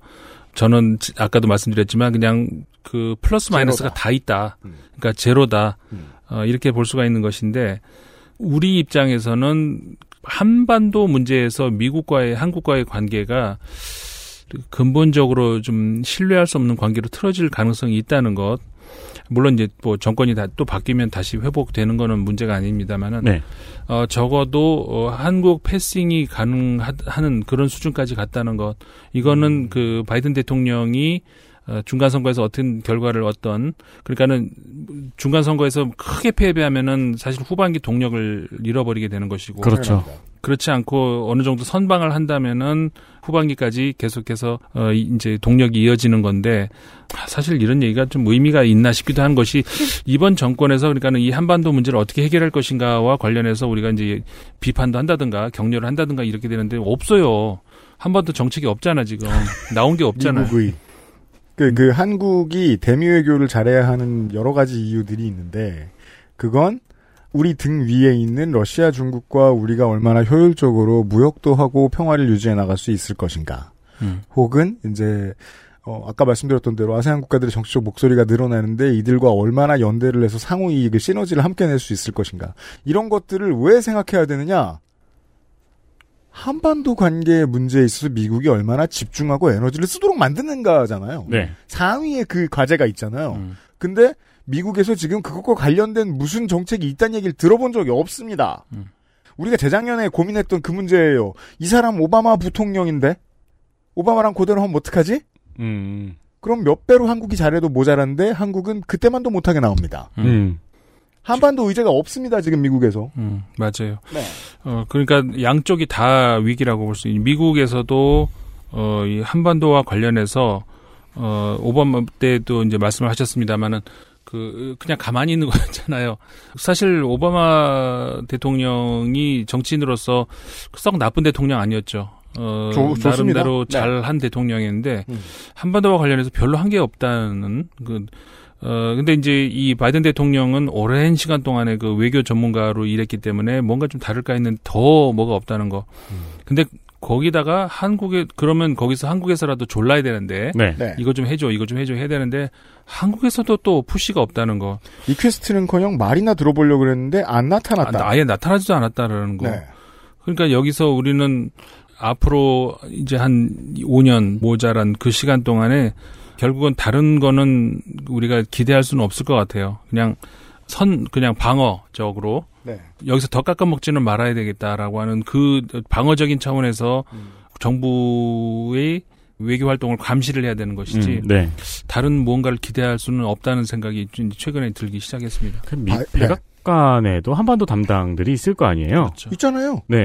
저는 지- 아까도 말씀드렸지만 그냥 그 플러스 마이너스가 제로다. 다 있다. 음. 그러니까 제로다. 음. 어, 이렇게 볼 수가 있는 것인데 우리 입장에서는 한반도 문제에서 미국과의 한국과의 관계가 근본적으로 좀 신뢰할 수 없는 관계로 틀어질 가능성이 있다는 것. 물론 이제 뭐 정권이 다 또 바뀌면 다시 회복되는 거는 문제가 아닙니다만은 네. 어 적어도 어, 한국 패싱이 가능하는 그런 수준까지 갔다는 것 이거는 그 바이든 대통령이 어, 중간 선거에서 어떤 결과를 얻던 그러니까는 중간 선거에서 크게 패배하면은 사실 후반기 동력을 잃어버리게 되는 것이고 그렇죠. 그렇지 않고 어느 정도 선방을 한다면은 후반기까지 계속해서 어 이- 이제 동력이 이어지는 건데 아, 사실 이런 얘기가 좀 의미가 있나 싶기도 한 것이 이번 정권에서 그러니까는 이 한반도 문제를 어떻게 해결할 것인가와 관련해서 우리가 이제 비판도 한다든가 격려를 한다든가 이렇게 되는데 없어요. 한반도 정책이 없잖아 지금 나온 게 없잖아요. 그, 그, 한국이 대미 외교를 잘해야 하는 여러 가지 이유들이 있는데, 그건 우리 등 위에 있는 러시아, 중국과 우리가 얼마나 효율적으로 무역도 하고 평화를 유지해 나갈 수 있을 것인가. 음. 혹은, 이제, 어, 아까 말씀드렸던 대로 아세안 국가들의 정치적 목소리가 늘어나는데 이들과 얼마나 연대를 해서 상호 이익을, 시너지를 함께 낼 수 있을 것인가. 이런 것들을 왜 생각해야 되느냐? 한반도 관계의 문제에 있어서 미국이 얼마나 집중하고 에너지를 쓰도록 만드는가잖아요. 네. 상위에 그 과제가 있잖아요. 음. 근데 미국에서 지금 그것과 관련된 무슨 정책이 있다는 얘기를 들어본 적이 없습니다. 음. 우리가 재작년에 고민했던 그 문제예요. 이 사람 오바마 부통령인데 오바마랑 그대로 하면 어떡하지? 음. 그럼 몇 배로 한국이 잘해도 모자란데 한국은 그때만도 못하게 나옵니다. 음. 한반도 의제가 없습니다 지금 미국에서. 음, 맞아요. 네. 어, 그러니까 양쪽이 다 위기라고 볼 수 있는 미국에서도 어, 이 한반도와 관련해서 어, 오바마 때도 이제 말씀을 하셨습니다만은 그 그냥 가만히 있는 거였잖아요. 사실 오바마 대통령이 정치인으로서 썩 나쁜 대통령 아니었죠. 어, 좋- 좋습니다. 나름대로 네. 잘한 대통령인데 음. 한반도와 관련해서 별로 한 게 없다는 그 어, 근데 이제 이 바이든 대통령은 오랜 시간 동안에 그 외교 전문가로 일했기 때문에 뭔가 좀 다를까 했는데 더 뭐가 없다는 거. 근데 거기다가 한국에, 그러면 거기서 한국에서라도 졸라야 되는데. 네. 네. 이거 좀 해줘, 이거 좀 해줘 해야 되는데 한국에서도 또 푸시가 없다는 거. 이 퀘스트는커녕 말이나 들어보려고 그랬는데 안 나타났다. 아, 아예 나타나지도 않았다라는 거. 네. 그러니까 여기서 우리는 앞으로 이제 한 5년 모자란 그 시간 동안에 결국은 다른 거는 우리가 기대할 수는 없을 것 같아요. 그냥 선, 그냥 방어적으로 네. 여기서 더 깎아 먹지는 말아야 되겠다라고 하는 그 방어적인 차원에서 정부의 외교 활동을 감시를 해야 되는 것이지 음, 네. 다른 무언가를 기대할 수는 없다는 생각이 좀 최근에 들기 시작했습니다. 그 미, 아, 네. 백악관에도 한반도 담당들이 있을 거 아니에요. 그렇죠. 있잖아요. 네.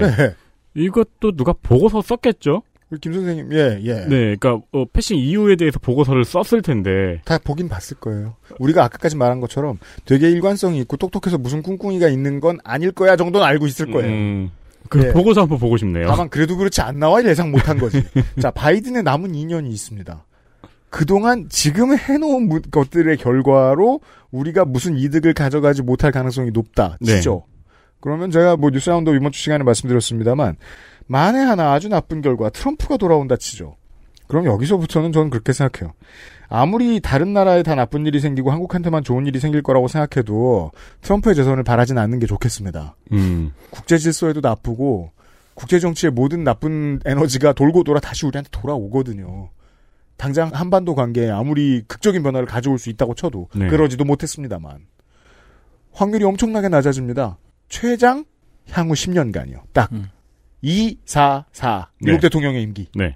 이것도 누가 보고서 썼겠죠? 우리 김 선생님, 예, 예. 네, 그러니까 어, 패싱 이유에 대해서 보고서를 썼을 텐데. 다 보긴 봤을 거예요. 우리가 아까까지 말한 것처럼 되게 일관성이 있고 똑똑해서 무슨 꿍꿍이가 있는 건 아닐 거야 정도는 알고 있을 거예요. 음, 그 예. 보고서 한번 보고 싶네요. 다만 그래도 그렇지 안 나와 예상 못한 거지. 자, 바이든의 남은 2년이 있습니다. 그동안 지금 해놓은 무- 것들의 결과로 우리가 무슨 이득을 가져가지 못할 가능성이 높다. 네. 치죠. 그러면 제가 뭐 뉴스라운드 이번 주 시간에 말씀드렸습니다만 만에 하나 아주 나쁜 결과 트럼프가 돌아온다 치죠. 그럼 여기서부터는 저는 그렇게 생각해요. 아무리 다른 나라에 다 나쁜 일이 생기고 한국한테만 좋은 일이 생길 거라고 생각해도 트럼프의 재선을 바라진 않는 게 좋겠습니다. 음, 국제 질서에도 나쁘고 국제 정치의 모든 나쁜 에너지가 돌고 돌아 다시 우리한테 돌아오거든요. 당장 한반도 관계에 아무리 극적인 변화를 가져올 수 있다고 쳐도 네. 그러지도 못했습니다만 확률이 엄청나게 낮아집니다. 최장 향후 10년간이요. 딱 음. 2, 4, 4 미국 네. 대통령의 임기. 네.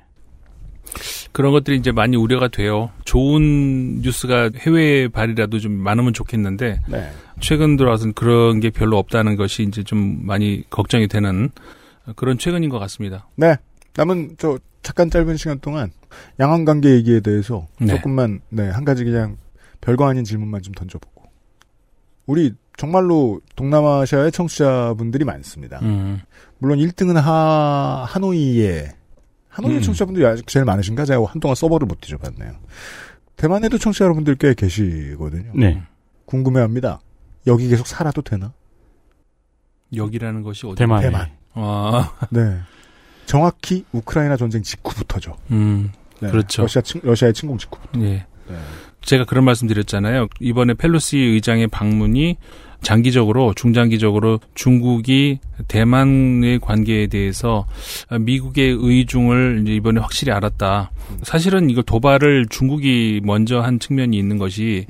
그런 것들이 이제 많이 우려가 돼요. 좋은 뉴스가 해외 발이라도 좀 많으면 좋겠는데 네. 최근 들어와서는 그런 게 별로 없다는 것이 이제 좀 많이 걱정이 되는 그런 최근인 것 같습니다. 네. 남은 저 잠깐 짧은 시간 동안 양안 관계 얘기에 대해서 네. 조금만 네, 한 가지 그냥 별거 아닌 질문만 좀 던져보고. 우리 정말로 동남아시아의 청취자분들이 많습니다. 음. 물론 1등은 하 하노이의 하노이 음. 청취자분들이 아직 제일 많으신가? 제가 한동안 서버를 못 뒤져봤네요. 대만에도 청취자 여러분들 꽤 계시거든요. 네. 궁금해합니다. 여기 계속 살아도 되나? 여기라는 것이 어디? 대만에. 대만. 아, 네. 정확히 우크라이나 전쟁 직후부터죠. 음, 네. 그렇죠. 러시아 침, 러시아의 침공 직후부터. 예. 네. 제가 그런 말씀 드렸잖아요. 이번에 펠로시 의장의 방문이 장기적으로, 중장기적으로 중국이 대만의 관계에 대해서 미국의 의중을 이제 이번에 확실히 알았다. 사실은 이거 도발을 중국이 먼저 한 측면이 있는 것이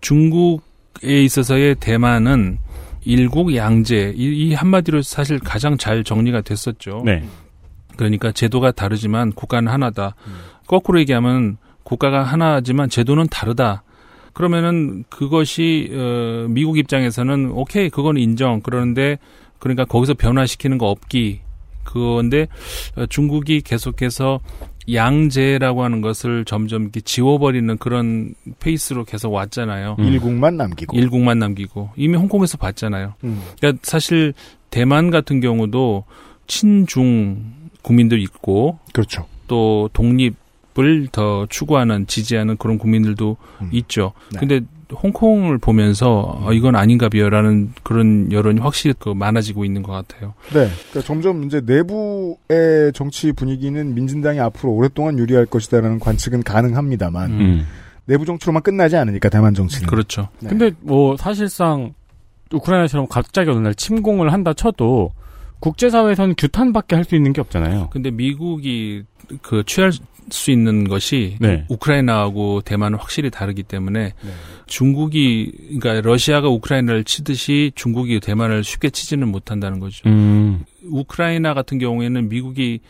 중국에 있어서의 대만은 일국 양제, 이, 이 한마디로 사실 가장 잘 정리가 됐었죠. 네. 그러니까 제도가 다르지만 국가는 하나다. 거꾸로 얘기하면 국가가 하나지만 제도는 다르다. 그러면은 그것이 어, 미국 입장에서는 오케이 그건 인정. 그러는데 그러니까 거기서 변화시키는 거 없기. 그건데 어, 중국이 계속해서 양제라고 하는 것을 점점 이렇게 지워버리는 그런 페이스로 계속 왔잖아요. 음. 일국만 남기고. 일국만 남기고 이미 홍콩에서 봤잖아요. 음. 그러니까 사실 대만 같은 경우도 친중 국민들 있고 그렇죠. 또 독립 을 더 추구하는 지지하는 그런 국민들도 음. 있죠. 네. 근데 홍콩을 보면서 어, 이건 아닌가 비요라는 그런 여론이 확실히 그 많아지고 있는 것 같아요. 네. 그러니까 점점 이제 내부의 정치 분위기는 민진당이 앞으로 오랫동안 유리할 것이다라는 관측은 가능합니다만 음. 내부 정치로만 끝나지 않으니까 대만 정치는. 그렇죠. 네. 근데 뭐 사실상 우크라이나처럼 갑자기 어느 날 침공을 한다 쳐도 국제사회에서는 규탄밖에 할 수 있는 게 없잖아요. 근데 미국이 그 취할 수 있는 것이 네. 우크라이나하고 대만은 확실히 다르기 때문에 네. 중국이 그러니까 러시아가 우크라이나를 치듯이 중국이 대만을 쉽게 치지는 못한다는 거죠. 음. 우크라이나 같은 경우에는 미국이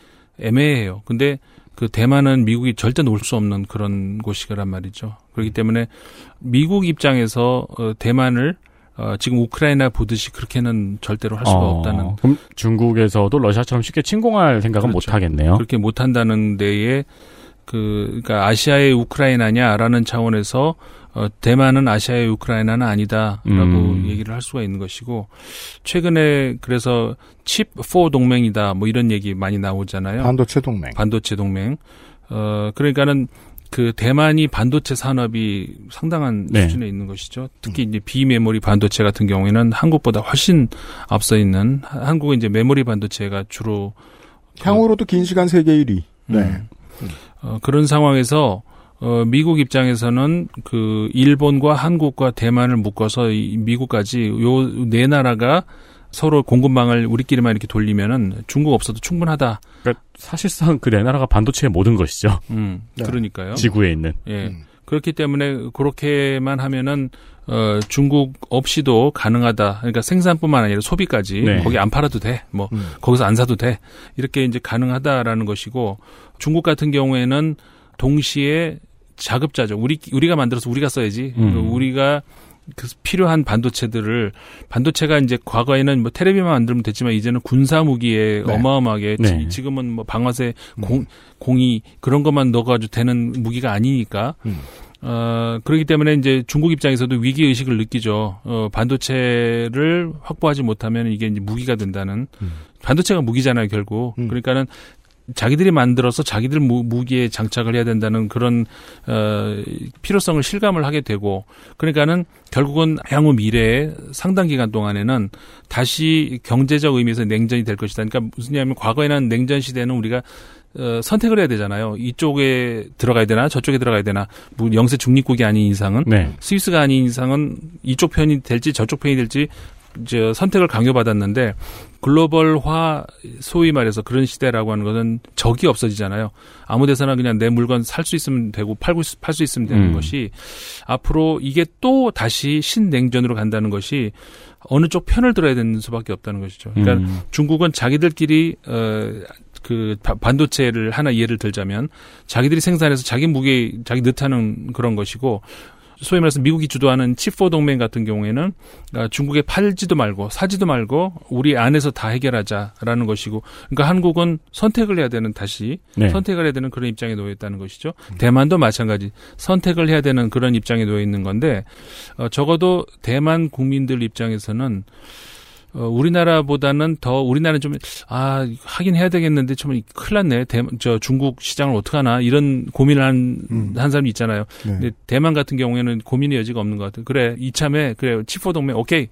애매해요. 근데 그 대만은 미국이 절대 놓을 수 없는 그런 곳이란 말이죠. 그렇기 때문에 미국 입장에서 어, 대만을 어, 지금 우크라이나 보듯이 그렇게는 절대로 할 수가 어, 없다는. 그럼 중국에서도 러시아처럼 쉽게 침공할 생각은 못 하겠네요. 그렇게 못 한다는 데에 그 그러니까 아시아의 우크라이나냐라는 차원에서 어, 대만은 아시아의 우크라이나는 아니다라고 음. 얘기를 할 수가 있는 것이고 최근에 그래서 칩4 동맹이다 뭐 이런 얘기 많이 나오잖아요. 반도체 동맹. 반도체 동맹. 어 그러니까는 그 대만이 반도체 산업이 상당한 네. 수준에 있는 것이죠. 특히 이제 비메모리 반도체 같은 경우에는 한국보다 훨씬 앞서 있는 하- 한국은 이제 메모리 반도체가 주로 향후로도 긴 시간 세계 1위. 네. 음. 어, 그런 상황에서 어, 미국 입장에서는 그 일본과 한국과 대만을 묶어서 이 미국까지 요 네 나라가 서로 공급망을 우리끼리만 이렇게 돌리면은 중국 없어도 충분하다. 그러니까 사실상 그네 나라가 반도체의 모든 것이죠. 음, 네. 그러니까요. 지구에 있는. 예. 그렇기 때문에 그렇게만 하면은 어 중국 없이도 가능하다. 그러니까 생산뿐만 아니라 소비까지 네. 거기 안 팔아도 돼. 뭐 음. 거기서 안 사도 돼. 이렇게 이제 가능하다라는 것이고 중국 같은 경우에는 동시에 자급자족. 우리 우리가 만들어서 우리가 써야지. 음. 그 우리가 그 필요한 반도체들을 반도체가 이제 과거에는 뭐 테레비만 만들면 됐지만 이제는 군사 무기에 네. 어마어마하게 네. 지, 지금은 뭐 방아쇠 공, 공이 그런 것만 넣어가지고 되는 무기가 아니니까 음. 어, 그렇기 때문에 이제 중국 입장에서도 위기 의식을 느끼죠. 어, 반도체를 확보하지 못하면 이게 이제 무기가 된다는 음. 반도체가 무기잖아요, 결국. 그러니까는 자기들이 만들어서 자기들 무, 무기에 장착을 해야 된다는 그런 어, 필요성을 실감을 하게 되고 그러니까는 결국은 향후 미래에 상당 기간 동안에는 다시 경제적 의미에서 냉전이 될 것이다. 그러니까 무슨 얘기냐면 과거에는 냉전 시대는 우리가 어, 선택을 해야 되잖아요. 이쪽에 들어가야 되나 저쪽에 들어가야 되나 뭐 영세 중립국이 아닌 이상은 네. 스위스가 아닌 이상은 이쪽 편이 될지 저쪽 편이 될지 저 선택을 강요받았는데 글로벌화 소위 말해서 그런 시대라고 하는 것은 적이 없어지잖아요. 아무 데서나 그냥 내 물건 살 수 있으면 되고 팔고 팔 수 있으면 되는 음. 것이 앞으로 이게 또 다시 신냉전으로 간다는 것이 어느 쪽 편을 들어야 되는 수밖에 없다는 것이죠. 그러니까 음. 중국은 자기들끼리 어 그 반도체를 하나 예를 들자면 자기들이 생산해서 자기 무게 자기 넣다는 그런 것이고 소위 말해서 미국이 주도하는 칩4 동맹 같은 경우에는 아, 중국에 팔지도 말고 사지도 말고 우리 안에서 다 해결하자라는 것이고 그러니까 한국은 선택을 해야 되는 다시 네. 선택을 해야 되는 그런 입장에 놓여 있다는 것이죠. 대만도 마찬가지 선택을 해야 되는 그런 입장에 놓여 있는 건데 어, 적어도 대만 국민들 입장에서는 어, 우리나라보다는 더 우리나라는 좀 아 하긴 해야 되겠는데 좀 큰일 났네. 대, 저 중국 시장을 어떻게 하나 이런 고민을 한, 음. 한 사람이 있잖아요. 네. 근데 대만 같은 경우에는 고민의 여지가 없는 것 같아요. 그래 이참에 그래 치포 동맹 오케이.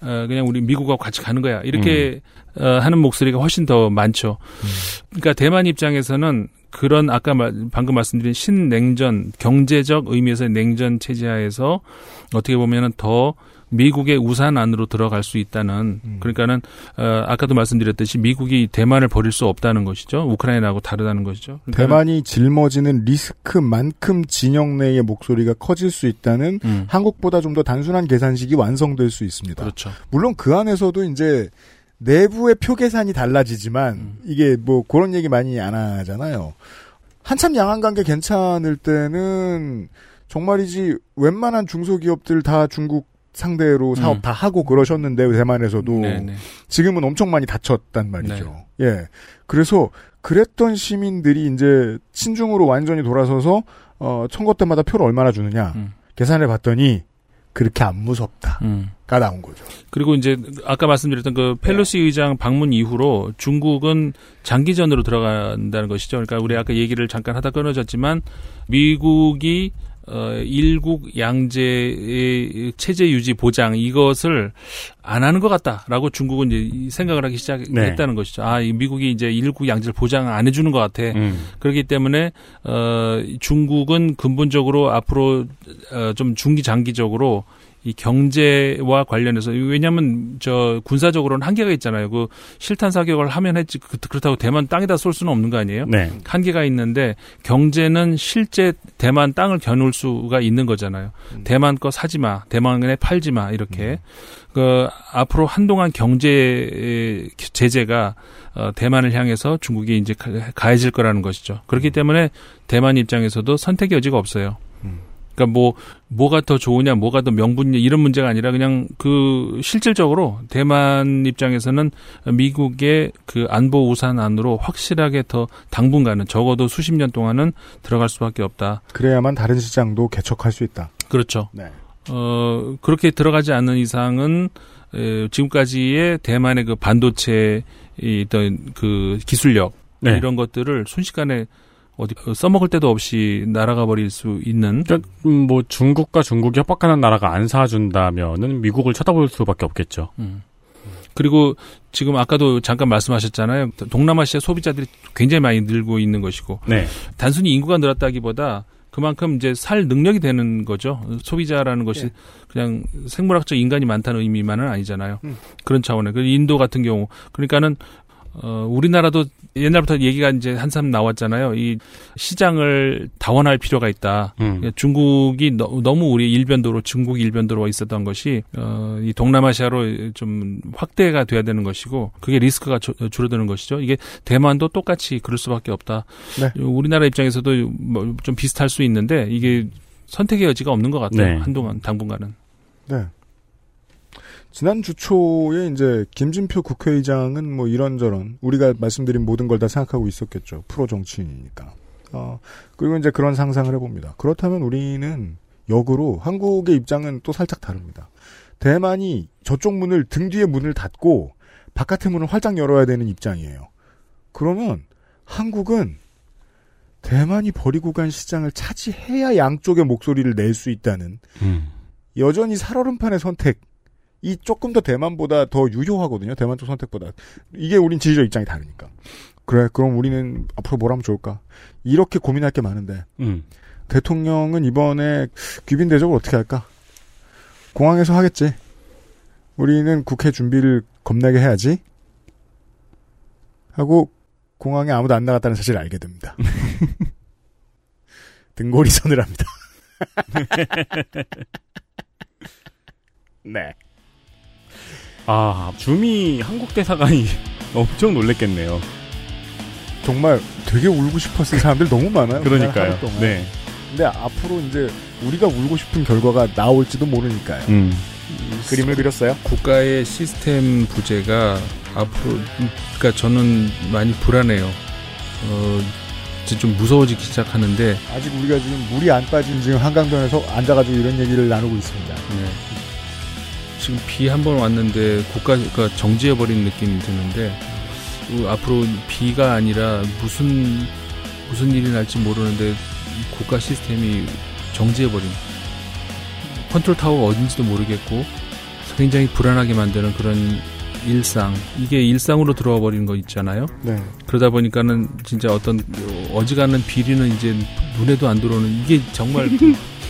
어, 그냥 우리 미국하고 같이 가는 거야. 이렇게 어, 하는 목소리가 훨씬 더 많죠. 그러니까 대만 입장에서는 그런 아까 말, 방금 말씀드린 신냉전 경제적 의미에서의 냉전 체제하에서 어떻게 보면은 더 미국의 우산 안으로 들어갈 수 있다는 그러니까는 어, 아까도 말씀드렸듯이 미국이 대만을 버릴 수 없다는 것이죠. 우크라이나하고 다르다는 것이죠. 그러니까는 대만이 짊어지는 리스크만큼 진영 내의 목소리가 커질 수 있다는 음. 한국보다 좀 더 단순한 계산식이 완성될 수 있습니다. 그렇죠. 물론 그 안에서도 이제 내부의 표 계산이 달라지지만 음. 이게 뭐 그런 얘기 많이 안 하잖아요. 한참 양안 관계 괜찮을 때는 정말이지 웬만한 중소기업들 다 중국 상대로 사업 음. 다 하고 그러셨는데 대만에서도 네네. 지금은 엄청 많이 다쳤단 말이죠. 예. 그래서 그랬던 시민들이 이제 친중으로 완전히 돌아서서 어 선거 때마다 표를 얼마나 주느냐 음. 계산해 봤더니 그렇게 안 무섭다가 음. 나온 거죠. 그리고 이제 아까 말씀드렸던 그 펠로시 의장 방문 이후로 중국은 장기전으로 들어간다는 것이죠. 그러니까 우리 아까 얘기를 잠깐 하다 끊어졌지만 미국이 어, 일국 양제의 체제 유지 보장 이것을 안 하는 것 같다라고 중국은 이제 이 생각을 하기 시작했다는 것이죠. 아, 이 미국이 이제 일국 양제를 보장 안 해주는 것 같아. 음. 그렇기 때문에 어 중국은 근본적으로 앞으로 어, 좀 중기 장기적으로 이 경제와 관련해서 왜냐하면 저 군사적으로는 한계가 있잖아요. 그 실탄 사격을 하면 했지 그- 그렇다고 대만 땅에다 쏠 수는 없는 거 아니에요? 네. 한계가 있는데 경제는 실제 대만 땅을 겨눌 수가 있는 거잖아요. 대만 거 사지 마, 대만에 팔지 마 이렇게 그 앞으로 한동안 경제 제재가 어, 대만을 향해서 중국이 이제 가- 가해질 거라는 것이죠. 그렇기 때문에 대만 입장에서도 선택의 여지가 없어요. 그러니까 뭐 뭐가 더 좋으냐, 뭐가 더 명분이냐 이런 문제가 아니라 그냥 그 실질적으로 대만 입장에서는 미국의 그 안보 우산 안으로 확실하게 더 당분간은 적어도 수십 년 동안은 들어갈 수밖에 없다. 그래야만 다른 시장도 개척할 수 있다. 그렇죠. 네. 어 그렇게 들어가지 않는 이상은 에, 지금까지의 대만의 그 반도체 이 어떤 그 기술력 네. 이런 것들을 순식간에 어디 써먹을 데도 없이 날아가 버릴 수 있는 그러니까 음, 뭐 중국과 중국이 협박하는 나라가 안 사준다면은 미국을 쳐다볼 수밖에 없겠죠. 음. 그리고 지금 아까도 잠깐 말씀하셨잖아요. 동남아시아 소비자들이 굉장히 많이 늘고 있는 것이고 네. 단순히 인구가 늘었다기보다 그만큼 이제 살 능력이 되는 거죠. 소비자라는 것이 예. 그냥 생물학적 인간이 많다는 의미만은 아니잖아요. 음. 그런 차원에. 그 인도 같은 경우 그러니까는 어 우리나라도 옛날부터 얘기가 이제 한참 나왔잖아요. 이 시장을 다원할 필요가 있다. 음. 중국이 너, 무 우리 일변도로 중국 일변도로 와 있었던 것이 어, 이 동남아시아로 좀 확대가 돼야 되는 것이고 그게 리스크가 주, 줄어드는 것이죠. 이게 대만도 똑같이 그럴 수밖에 없다. 네. 우리나라 입장에서도 뭐 좀 비슷할 수 있는데 이게 선택의 여지가 없는 것 같아요. 네. 한동안 당분간은. 네. 지난 주 초에 이제 김진표 국회의장은 뭐 이런저런 우리가 말씀드린 모든 걸 다 생각하고 있었겠죠. 프로 정치인이니까. 어, 그리고 이제 그런 상상을 해봅니다. 그렇다면 우리는 역으로 한국의 입장은 또 살짝 다릅니다. 대만이 저쪽 문을 등 뒤에 문을 닫고 바깥의 문을 활짝 열어야 되는 입장이에요. 그러면 한국은 대만이 버리고 간 시장을 차지해야 양쪽의 목소리를 낼 수 있다는 음. 여전히 살얼음판의 선택. 이 조금 더 대만보다 더 유효하거든요. 대만 쪽 선택보다. 이게 우린 지지적 입장이 다르니까. 그래, 그럼 우리는 앞으로 뭘 하면 좋을까? 이렇게 고민할 게 많은데, 음. 대통령은 이번에 귀빈 대접을 어떻게 할까? 공항에서 하겠지. 우리는 국회 준비를 겁나게 해야지. 하고, 공항에 아무도 안 나갔다는 사실을 알게 됩니다. 등골이 서늘합니다. 네. 아, 주미 한국 대사관이 엄청 놀랬겠네요. 정말 되게 울고 싶었을 사람들 너무 많아요. 그러니까요. 네. 근데 앞으로 이제 우리가 울고 싶은 결과가 나올지도 모르니까요. 음. 그림을 그렸어요. 국가의 시스템 부재가 앞으로 음, 그러니까 저는 많이 불안해요. 어, 이제 좀 무서워지기 시작하는데 아직 우리가 지금 물이 안 빠진 지금 한강변에서 앉아가지고 이런 얘기를 나누고 있습니다. 네. 지금 비 한 번 왔는데 국가가 정지해 버린 느낌이 드는데 어, 앞으로 비가 아니라 무슨 무슨 일이 날지 모르는데 이 국가 시스템이 정지해 버린 컨트롤 타워가 어딘지도 모르겠고 굉장히 불안하게 만드는 그런 일상 이게 일상으로 들어와 버리는 거 있잖아요. 네. 그러다 보니까는 진짜 어떤 어지간한 비리는 이제 눈에도 안 들어오는 이게 정말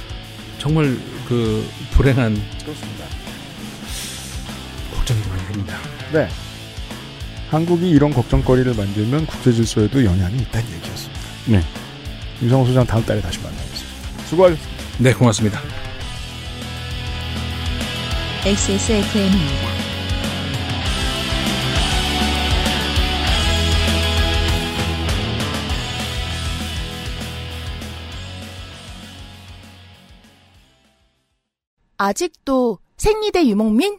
정말 그 불행한 그렇습니다. 걱정이 많이 됩니다. 네. 한국이 이런 걱정거리를 만들면 국제 질서에도 영향이 있다는 얘기였습니다. 네. 임성호 소장 다음 달에 다시 만나겠습니다. 수고하셨습니다. 네, 고맙습니다. XSFM입니다. 아직도 생리대 유목민?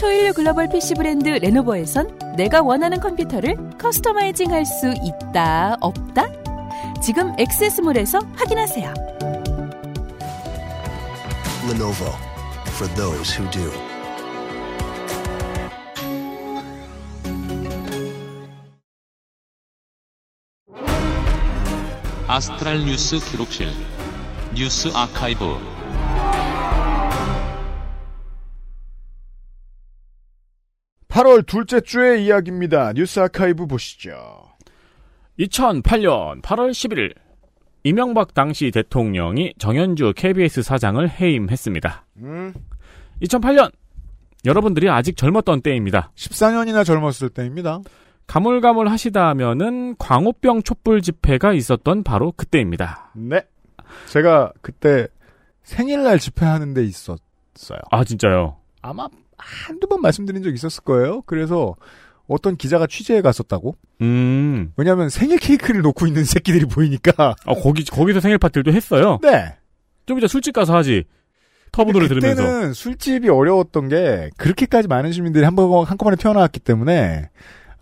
초일류 글로벌 PC 브랜드 레노버에선 내가 원하는 컴퓨터를 customizing 할 수 있다, 없다? 지금 액세스몰에서 확인하세요. Lenovo for those who do. 아스트랄 뉴스 기록실 뉴스 아카이브 8월 둘째 주의 이야기입니다. 뉴스 아카이브 보시죠. 2008년 8월 11일 이명박 당시 대통령이 정현주 KBS 사장을 해임했습니다. 음. 2008년 여러분들이 아직 젊었던 때입니다. 14년이나 젊었을 때입니다. 가물가물 하시다면은 광우병 촛불 집회가 있었던 바로 그때입니다. 네. 제가 그때 생일날 집회하는 데 있었어요. 아, 진짜요? 아마 한두 번 말씀드린 적 있었을 거예요. 그래서 어떤 기자가 취재해 갔었다고? 음. 왜냐하면 생일 케이크를 놓고 있는 새끼들이 보이니까. 아, 거기, 거기서 생일 파티도 했어요? 네. 좀 이따 술집 가서 하지. 터브 노래 들으면서. 그때는 술집이 어려웠던 게 그렇게까지 많은 시민들이 한 번, 한꺼번에 태어나왔기 때문에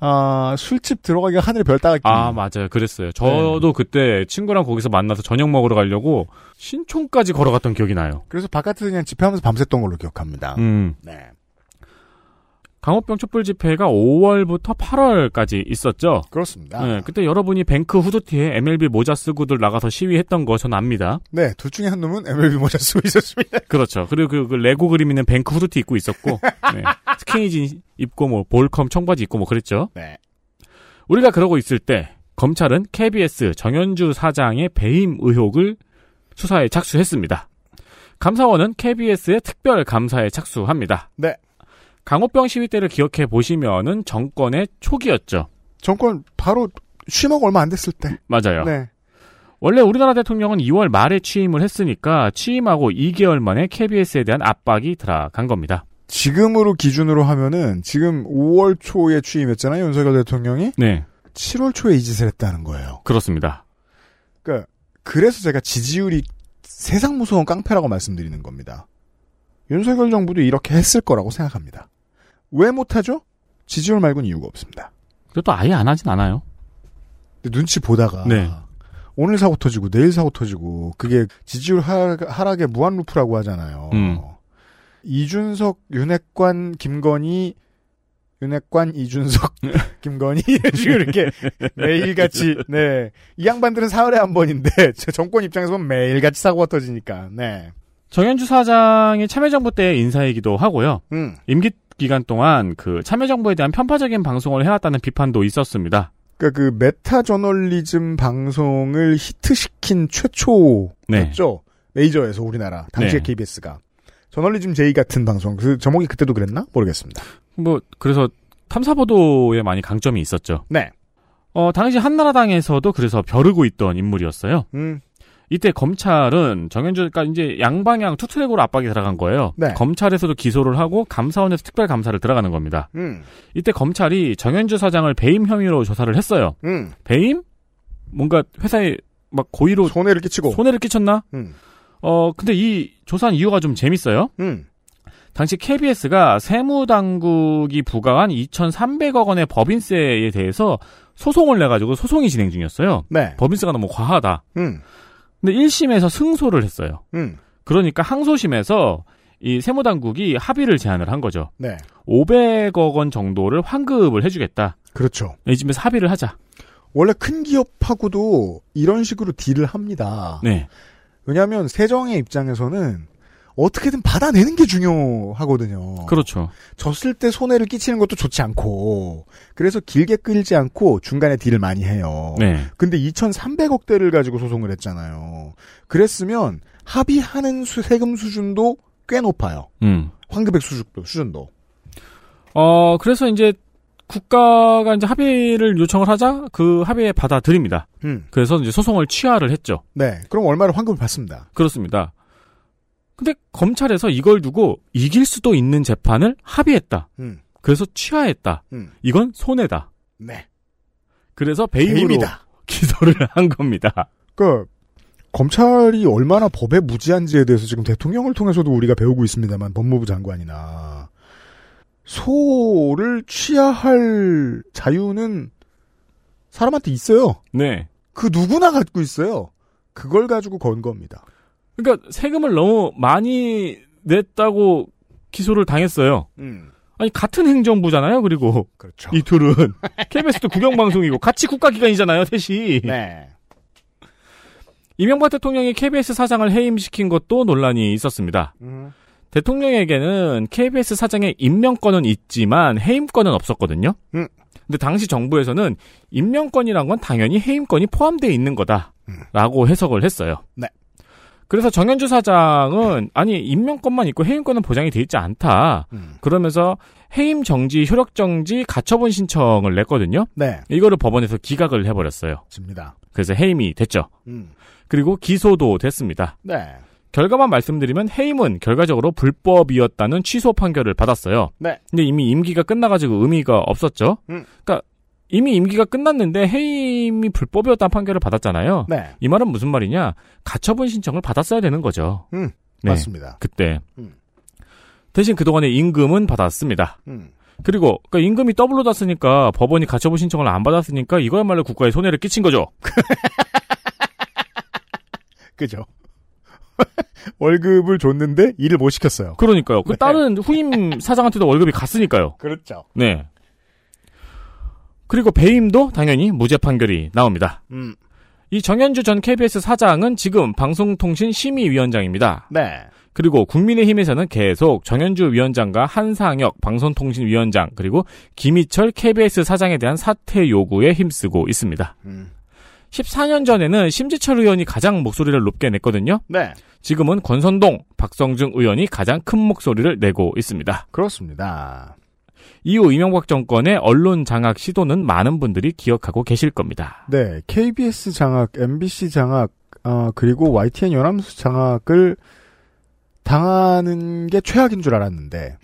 아, 술집 들어가기가 하늘에 별 따갔기. 아, 맞아요. 그랬어요. 저도 네. 그때 친구랑 거기서 만나서 저녁 먹으러 가려고 신촌까지 걸어갔던 기억이 나요. 그래서 바깥에서 그냥 집회하면서 밤샜던 걸로 기억합니다. 음. 네. 강호병 촛불 집회가 5월부터 8월까지 있었죠. 그렇습니다. 네, 그때 여러분이 뱅크 후드티에 MLB 모자 쓰고들 나가서 시위했던 거 전 압니다. 네, 둘 중에 한 놈은 MLB 모자 쓰고 있었습니다. 그렇죠. 그리고 그, 그 레고 그림 있는 뱅크 후드티 입고 있었고, 네. 스키니진 입고 뭐 볼컴 청바지 입고 뭐 그랬죠. 네. 우리가 그러고 있을 때 검찰은 KBS 정현주 사장의 배임 의혹을 수사에 착수했습니다. 감사원은 KBS의 특별 감사에 착수합니다. 네. 강호병 시위 때를 기억해 보시면은 정권의 초기였죠. 정권 바로 취임하고 얼마 안 됐을 때. 맞아요. 네. 원래 우리나라 대통령은 2월 말에 취임을 했으니까 취임하고 2개월 만에 KBS에 대한 압박이 들어간 겁니다. 지금으로 기준으로 하면은 지금 5월 초에 취임했잖아요, 윤석열 대통령이. 네. 7월 초에 이 짓을 했다는 거예요. 그렇습니다. 그러니까 그래서 제가 지지율이 세상 무서운 깡패라고 말씀드리는 겁니다. 윤석열 정부도 이렇게 했을 거라고 생각합니다. 왜 못하죠? 지지율 말고는 이유가 없습니다. 그것도 아예 안 하진 않아요. 눈치 보다가 네. 오늘 사고 터지고 내일 사고 터지고 그게 지지율 하락, 하락의 무한 루프라고 하잖아요. 음. 이준석, 윤핵관, 김건희, 윤핵관, 이준석, 김건희 이런 식으로 이렇게 매일같이 네. 이 양반들은 사흘에 한 번인데 저 정권 입장에서 보면 매일같이 사고가 터지니까. 네. 정현주 사장이 참여정부 때 인사이기도 하고요. 음. 임기 기간 동안 그 참여정부에 대한 편파적인 방송을 해왔다는 비판도 있었습니다. 그러니까 그 메타 저널리즘 방송을 히트시킨 최초였죠. 네. 메이저에서 우리나라 당시에 네. KBS가 저널리즘 제이 같은 방송. 그 제목이 그때도 그랬나 모르겠습니다. 뭐 그래서 탐사 보도에 많이 강점이 있었죠. 네. 어 당시 한나라당에서도 그래서 벼르고 있던 인물이었어요. 음. 이때 검찰은 정현주, 그러니까 이제 양방향 투트랙으로 압박이 들어간 거예요. 네. 검찰에서도 기소를 하고 감사원에서 특별 감사를 들어가는 겁니다. 음. 이때 검찰이 정현주 사장을 배임 혐의로 조사를 했어요. 음. 배임? 뭔가 회사에 막 고의로 손해를 끼치고 손해를 끼쳤나? 음. 어 근데 이 조사한 이유가 좀 재밌어요. 음. 당시 KBS가 세무당국이 부과한 2,300억 원의 법인세에 대해서 소송을 내가지고 소송이 진행 중이었어요. 네. 법인세가 너무 과하다. 음. 근데 1심에서 승소를 했어요. 음. 그러니까 항소심에서 이 세무당국이 합의를 제안을 한 거죠. 네. 500억 원 정도를 환급을 해주겠다. 그렇죠. 이 집에서 합의를 하자. 원래 큰 기업하고도 이런 식으로 딜을 합니다. 네. 왜냐하면 세정의 입장에서는 어떻게든 받아내는 게 중요하거든요. 그렇죠. 졌을 때 손해를 끼치는 것도 좋지 않고 그래서 길게 끌지 않고 중간에 딜을 많이 해요. 네. 근데 2,300억 대를 가지고 소송을 했잖아요. 그랬으면 합의하는 수- 세금 수준도 꽤 높아요. 음. 환급액 수준도 수준도. 어, 그래서 이제 국가가 이제 합의를 요청을 하자 그 합의에 받아들입니다. 음. 그래서 이제 소송을 취하를 했죠. 네. 그럼 얼마를 환급을 받습니다. 그렇습니다. 근데 검찰에서 이걸 두고 이길 수도 있는 재판을 합의했다. 음. 그래서 취하했다. 음. 이건 손해다. 네. 그래서 배임으로 배임이다. 기소를 한 겁니다. 그 검찰이 얼마나 법에 무지한지에 대해서 지금 대통령을 통해서도 우리가 배우고 있습니다만 법무부 장관이나 소를 취하할 자유는 사람한테 있어요. 네. 그 누구나 갖고 있어요. 그걸 가지고 건 겁니다. 그러니까 세금을 너무 많이 냈다고 기소를 당했어요. 음. 아니 같은 행정부잖아요. 그리고 그렇죠. 이 둘은 KBS도 국영방송이고 같이 국가기관이잖아요. 셋이. 네. 이명박 대통령이 KBS 사장을 해임시킨 것도 논란이 있었습니다. 음. 대통령에게는 KBS 사장의 임명권은 있지만 해임권은 없었거든요. 음. 근데 당시 정부에서는 임명권이란 건 당연히 해임권이 포함되어 있는 거다라고 해석을 했어요. 네. 그래서 정현주 사장은 아니 임명권만 있고 해임권은 보장이 돼 있지 않다. 음. 그러면서 해임 정지, 효력 정지, 가처분 신청을 냈거든요. 네. 이거를 법원에서 기각을 해버렸어요. 집니다. 그래서 해임이 됐죠. 음. 그리고 기소도 됐습니다. 네. 결과만 말씀드리면 해임은 결과적으로 불법이었다는 취소 판결을 받았어요. 네. 근데 이미 임기가 끝나가지고 의미가 없었죠. 음. 그러니까 이미 임기가 끝났는데 해임이 불법이었다는 판결을 받았잖아요. 네. 이 말은 무슨 말이냐? 가처분 신청을 받았어야 되는 거죠. 음. 네. 맞습니다. 그때 음. 대신 그동안의 임금은 받았습니다. 음. 그리고 그러니까 임금이 더블로 땄으니까 법원이 가처분 신청을 안 받았으니까 이거야말로 국가에 손해를 끼친 거죠. 그죠. 월급을 줬는데 일을 못 시켰어요. 그러니까요. 그 네. 다른 후임 사장한테도 월급이 갔으니까요. 그렇죠. 네. 그리고 배임도 당연히 무죄 판결이 나옵니다. 음. 이 정현주 전 KBS 사장은 지금 방송통신 심의위원장입니다. 네. 그리고 국민의힘에서는 계속 정현주 위원장과 한상혁 방송통신위원장 그리고 김희철 KBS 사장에 대한 사퇴 요구에 힘쓰고 있습니다. 음. 14년 전에는 심지철 의원이 가장 목소리를 높게 냈거든요. 네. 지금은 권선동, 박성중 의원이 가장 큰 목소리를 내고 있습니다. 그렇습니다. 이후 이명박 정권의 언론 장악 시도는 많은 분들이 기억하고 계실 겁니다. 네. KBS 장악, MBC 장악, 어, 그리고 YTN 연합뉴스 장악을 당하는 게 최악인 줄 알았는데,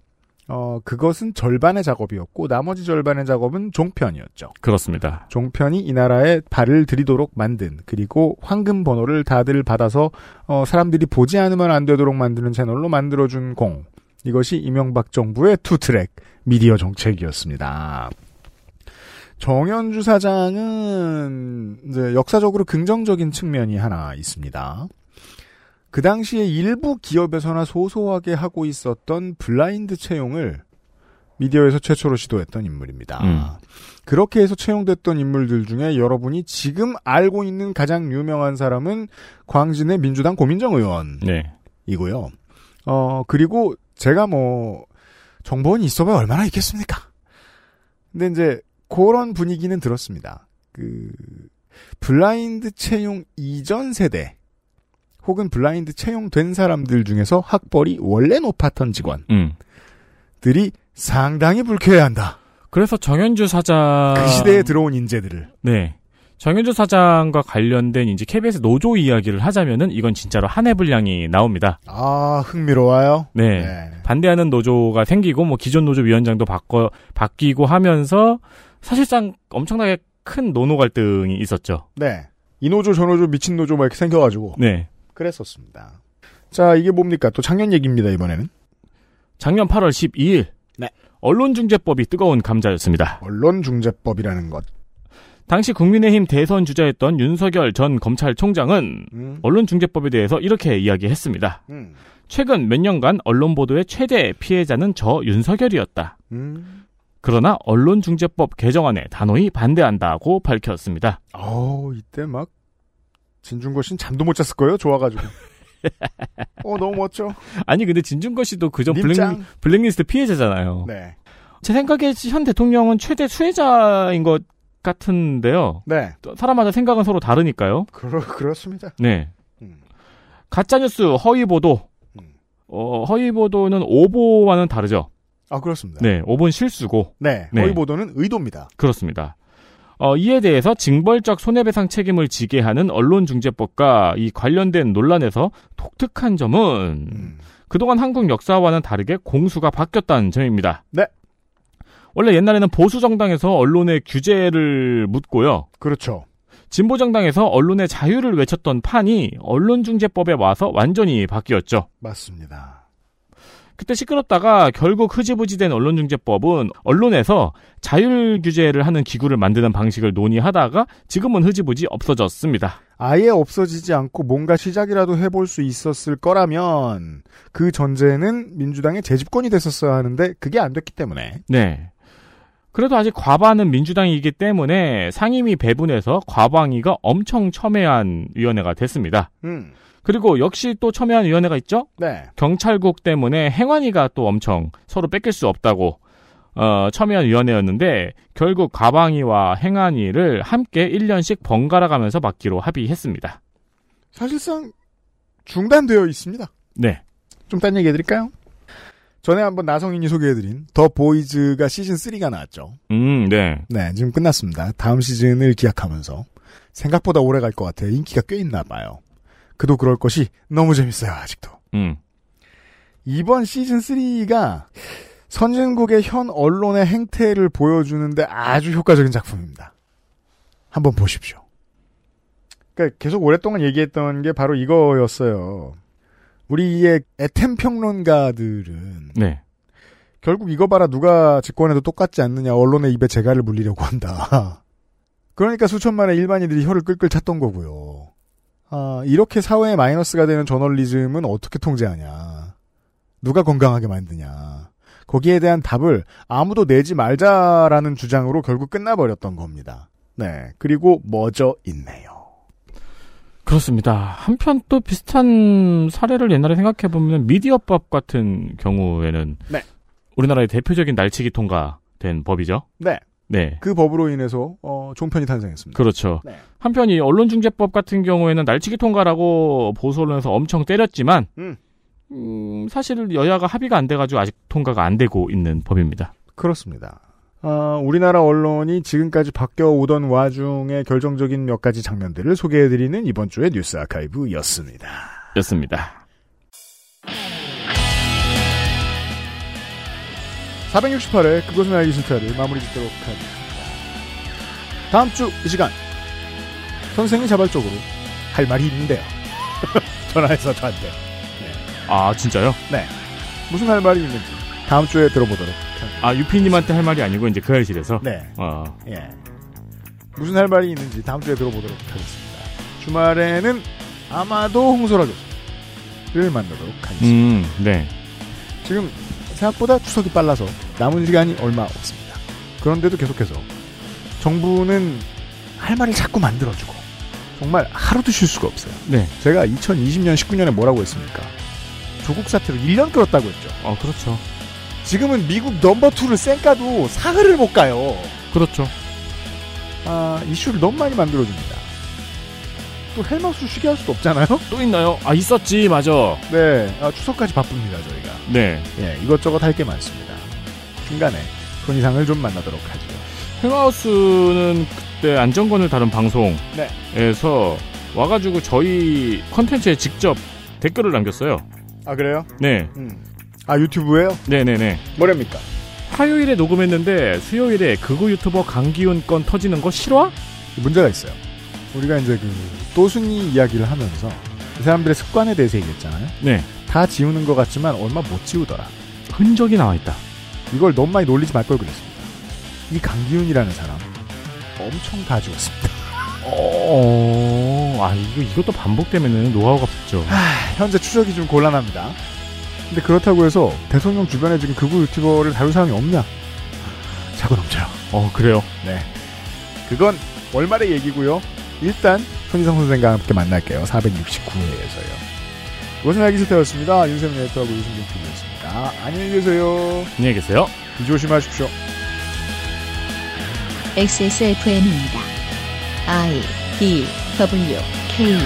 어, 그것은 절반의 작업이었고, 나머지 절반의 작업은 종편이었죠. 그렇습니다. 종편이 이 나라에 발을 들이도록 만든, 그리고 황금 번호를 다들 받아서, 어, 사람들이 보지 않으면 안 되도록 만드는 채널로 만들어준 공. 이것이 이명박 정부의 투트랙 미디어 정책이었습니다. 정현주 사장은 이제 역사적으로 긍정적인 측면이 하나 있습니다. 그 당시에 일부 기업에서나 소소하게 하고 있었던 블라인드 채용을 미디어에서 최초로 시도했던 인물입니다. 음. 그렇게 해서 채용됐던 인물들 중에 여러분이 지금 알고 있는 가장 유명한 사람은 광진의 민주당 고민정 의원이고요. 네. 어, 그리고 제가 뭐, 정보원이 있어봐야 얼마나 있겠습니까? 근데 이제, 그런 분위기는 들었습니다. 그, 블라인드 채용 이전 세대, 혹은 블라인드 채용된 사람들 중에서 학벌이 원래 높았던 직원들이 음. 상당히 불쾌해한다. 그래서 정현주 사장 그 시대에 들어온 인재들을. 네. 정현주 사장과 관련된 이제 KBS 노조 이야기를 하자면은 이건 진짜로 한 해 분량이 나옵니다. 아, 흥미로워요. 네. 반대하는 노조가 생기고 뭐 기존 노조 위원장도 바꿔 바뀌고 하면서 사실상 엄청나게 큰 노노 갈등이 있었죠. 네. 이 노조, 저 노조, 미친 노조 막 이렇게 생겨가지고. 네. 그랬었습니다. 자, 이게 뭡니까? 또 작년 얘기입니다, 이번에는. 작년 8월 12일. 네. 언론중재법이 뜨거운 감자였습니다. 언론중재법이라는 것. 당시 국민의힘 대선 주자였던 윤석열 전 검찰총장은 음. 언론중재법에 대해서 이렇게 이야기했습니다. 음. 최근 몇 년간 언론 보도의 최대 피해자는 저 윤석열이었다. 음. 그러나 언론중재법 개정안에 단호히 반대한다고 밝혔습니다. 어 이때 막, 진중거 씨는 잠도 못 잤을 거예요, 좋아가지고. 어, 너무 멋져. 아니 근데 진중거 씨도 그저 블랙. 블랙리스트 피해자잖아요. 네. 제 생각에 현 대통령은 최대 수혜자인 것 같은데요. 네. 또 사람마다 생각은 서로 다르니까요. 그렇, 그렇습니다. 네. 음. 가짜뉴스 허위 보도. 어, 허위 보도는 오보와는 다르죠. 아, 그렇습니다. 네, 오보는 실수고. 네. 네. 허위 보도는 의도입니다. 그렇습니다. 어, 이에 대해서 징벌적 손해배상 책임을 지게 하는 언론중재법과 이 관련된 논란에서 독특한 점은 음. 그동안 한국 역사와는 다르게 공수가 바뀌었다는 점입니다. 네. 원래 옛날에는 보수 정당에서 언론의 규제를 묻고요. 그렇죠. 진보 정당에서 언론의 자유를 외쳤던 판이 언론중재법에 와서 완전히 바뀌었죠. 맞습니다. 그때 시끄럽다가 결국 흐지부지된 언론중재법은 언론에서 자율 규제를 하는 기구를 만드는 방식을 논의하다가 지금은 흐지부지 없어졌습니다. 아예 없어지지 않고 뭔가 시작이라도 해볼 수 있었을 거라면 그 전제는 민주당의 재집권이 됐었어야 하는데 그게 안 됐기 때문에 네. 그래도 아직 과반은 민주당이기 때문에 상임위 배분에서 과방위가 엄청 첨예한 위원회가 됐습니다. 음. 그리고 역시 또 첨예한 위원회가 있죠? 네. 경찰국 때문에 행안위가 또 엄청 서로 뺏길 수 없다고 어, 첨예한 위원회였는데 결국 과방위와 행안위를 함께 1년씩 번갈아 가면서 맡기로 합의했습니다. 사실상 중단되어 있습니다. 네. 좀 딴 얘기 해드릴까요? 전에 한번 나성인이 소개해드린 더 보이즈가 시즌 3가 나왔죠. 음, 네. 네, 지금 끝났습니다. 다음 시즌을 기약하면서 생각보다 오래 갈 것 같아요. 인기가 꽤 있나 봐요. 그도 그럴 것이 너무 재밌어요, 아직도. 음. 이번 시즌 3가 선진국의 현 언론의 행태를 보여주는데 아주 효과적인 작품입니다. 한번 보십시오. 그러니까 계속 오랫동안 얘기했던 게 바로 이거였어요. 우리의 애템 평론가들은 네. 결국 이거 봐라 누가 집권해도 똑같지 않느냐 언론의 입에 재갈을 물리려고 한다. 그러니까 수천만의 일반인들이 혀를 끌끌 찼던 거고요. 아, 이렇게 사회에 마이너스가 되는 저널리즘은 어떻게 통제하냐. 누가 건강하게 만드냐. 거기에 대한 답을 아무도 내지 말자라는 주장으로 결국 끝나버렸던 겁니다. 네. 그리고 멎어 있네요. 그렇습니다. 한편 또 비슷한 사례를 옛날에 생각해보면 미디어법 같은 경우에는 네. 우리나라의 대표적인 날치기 통과된 법이죠. 네. 네. 그 법으로 인해서 어, 종편이 탄생했습니다. 그렇죠. 네. 한편 이 언론중재법 같은 경우에는 날치기 통과라고 보수 언론에서 엄청 때렸지만 음. 음, 사실 여야가 합의가 안 돼가지고 아직 통과가 안 되고 있는 법입니다. 그렇습니다. 어, 우리나라 언론이 지금까지 바뀌어 오던 와중에 결정적인 몇 가지 장면들을 소개해드리는 이번 주의 뉴스 아카이브였습니다. 였습니다. 468회 그것은 알기 싫다를 마무리 짓도록 하겠습니다. 다음 주 이 시간 선생이 자발적으로 할 말이 있는데요. 전화해서 저한테. 아 진짜요? 네. 무슨 할 말이 있는지 다음 주에 들어보도록 아 유피님한테 할 말이 아니고 이제 그 알실에서. 네. 어. 예. 무슨 할 말이 있는지 다음 주에 들어보도록 하겠습니다. 주말에는 아마도 홍소라 교수를 만나도록 하겠습니다. 음, 네. 지금 생각보다 추석이 빨라서 남은 시간이 얼마 없습니다. 그런데도 계속해서 정부는 할 말을 자꾸 만들어주고 정말 하루도 쉴 수가 없어요. 네. 제가 2020년 19년에 뭐라고 했습니까? 조국 사태로 1년 끌었다고 했죠. 어, 그렇죠. 지금은 미국 넘버2를 쌩까도 사흘을 못 가요. 그렇죠. 아, 이슈를 너무 많이 만들어줍니다. 또 헬마우스 쉬게 할 수도 없잖아요? 또 있나요? 아, 있었지, 맞아. 네, 아, 추석까지 바쁩니다, 저희가. 네. 예, 이것저것 할 게 많습니다. 중간에 손이상을 좀 만나도록 하죠. 헬마우스는 그때 안정권을 다룬 방송에서 네. 와가지고 저희 컨텐츠에 직접 댓글을 남겼어요. 아, 그래요? 네. 음. 아, 유튜브에요? 네네네. 뭐랍니까? 화요일에 녹음했는데 수요일에 그거 유튜버 강기훈 건 터지는 거 실화? 문제가 있어요. 우리가 이제 그 또순이 이야기를 하면서 이 사람들의 습관에 대해서 얘기했잖아요. 네. 다 지우는 것 같지만 얼마 못 지우더라. 흔적이 나와 있다. 이걸 너무 많이 놀리지 말 걸 그랬습니다. 이 강기훈이라는 사람 엄청 다 지웠습니다. 어, 아, 이거, 이것도 반복되면은 노하우가 붙죠. 현재 추적이 좀 곤란합니다. 근데 그렇다고 해서 대통령 주변에 지금 극우 유튜버를 다룰 사람이 없냐? 자꾸 넘쳐요. 어, 그래요? 네. 그건 월말의 얘기고요. 일단 손희상 선생과 함께 만날게요. 469회에서요. 그것은 알기 싫다였습니다. 윤세민 에디터하고 유승균 PD였습니다. 안녕히 계세요. 안녕히 계세요. 비 조심하십시오. XSFM입니다. I D W K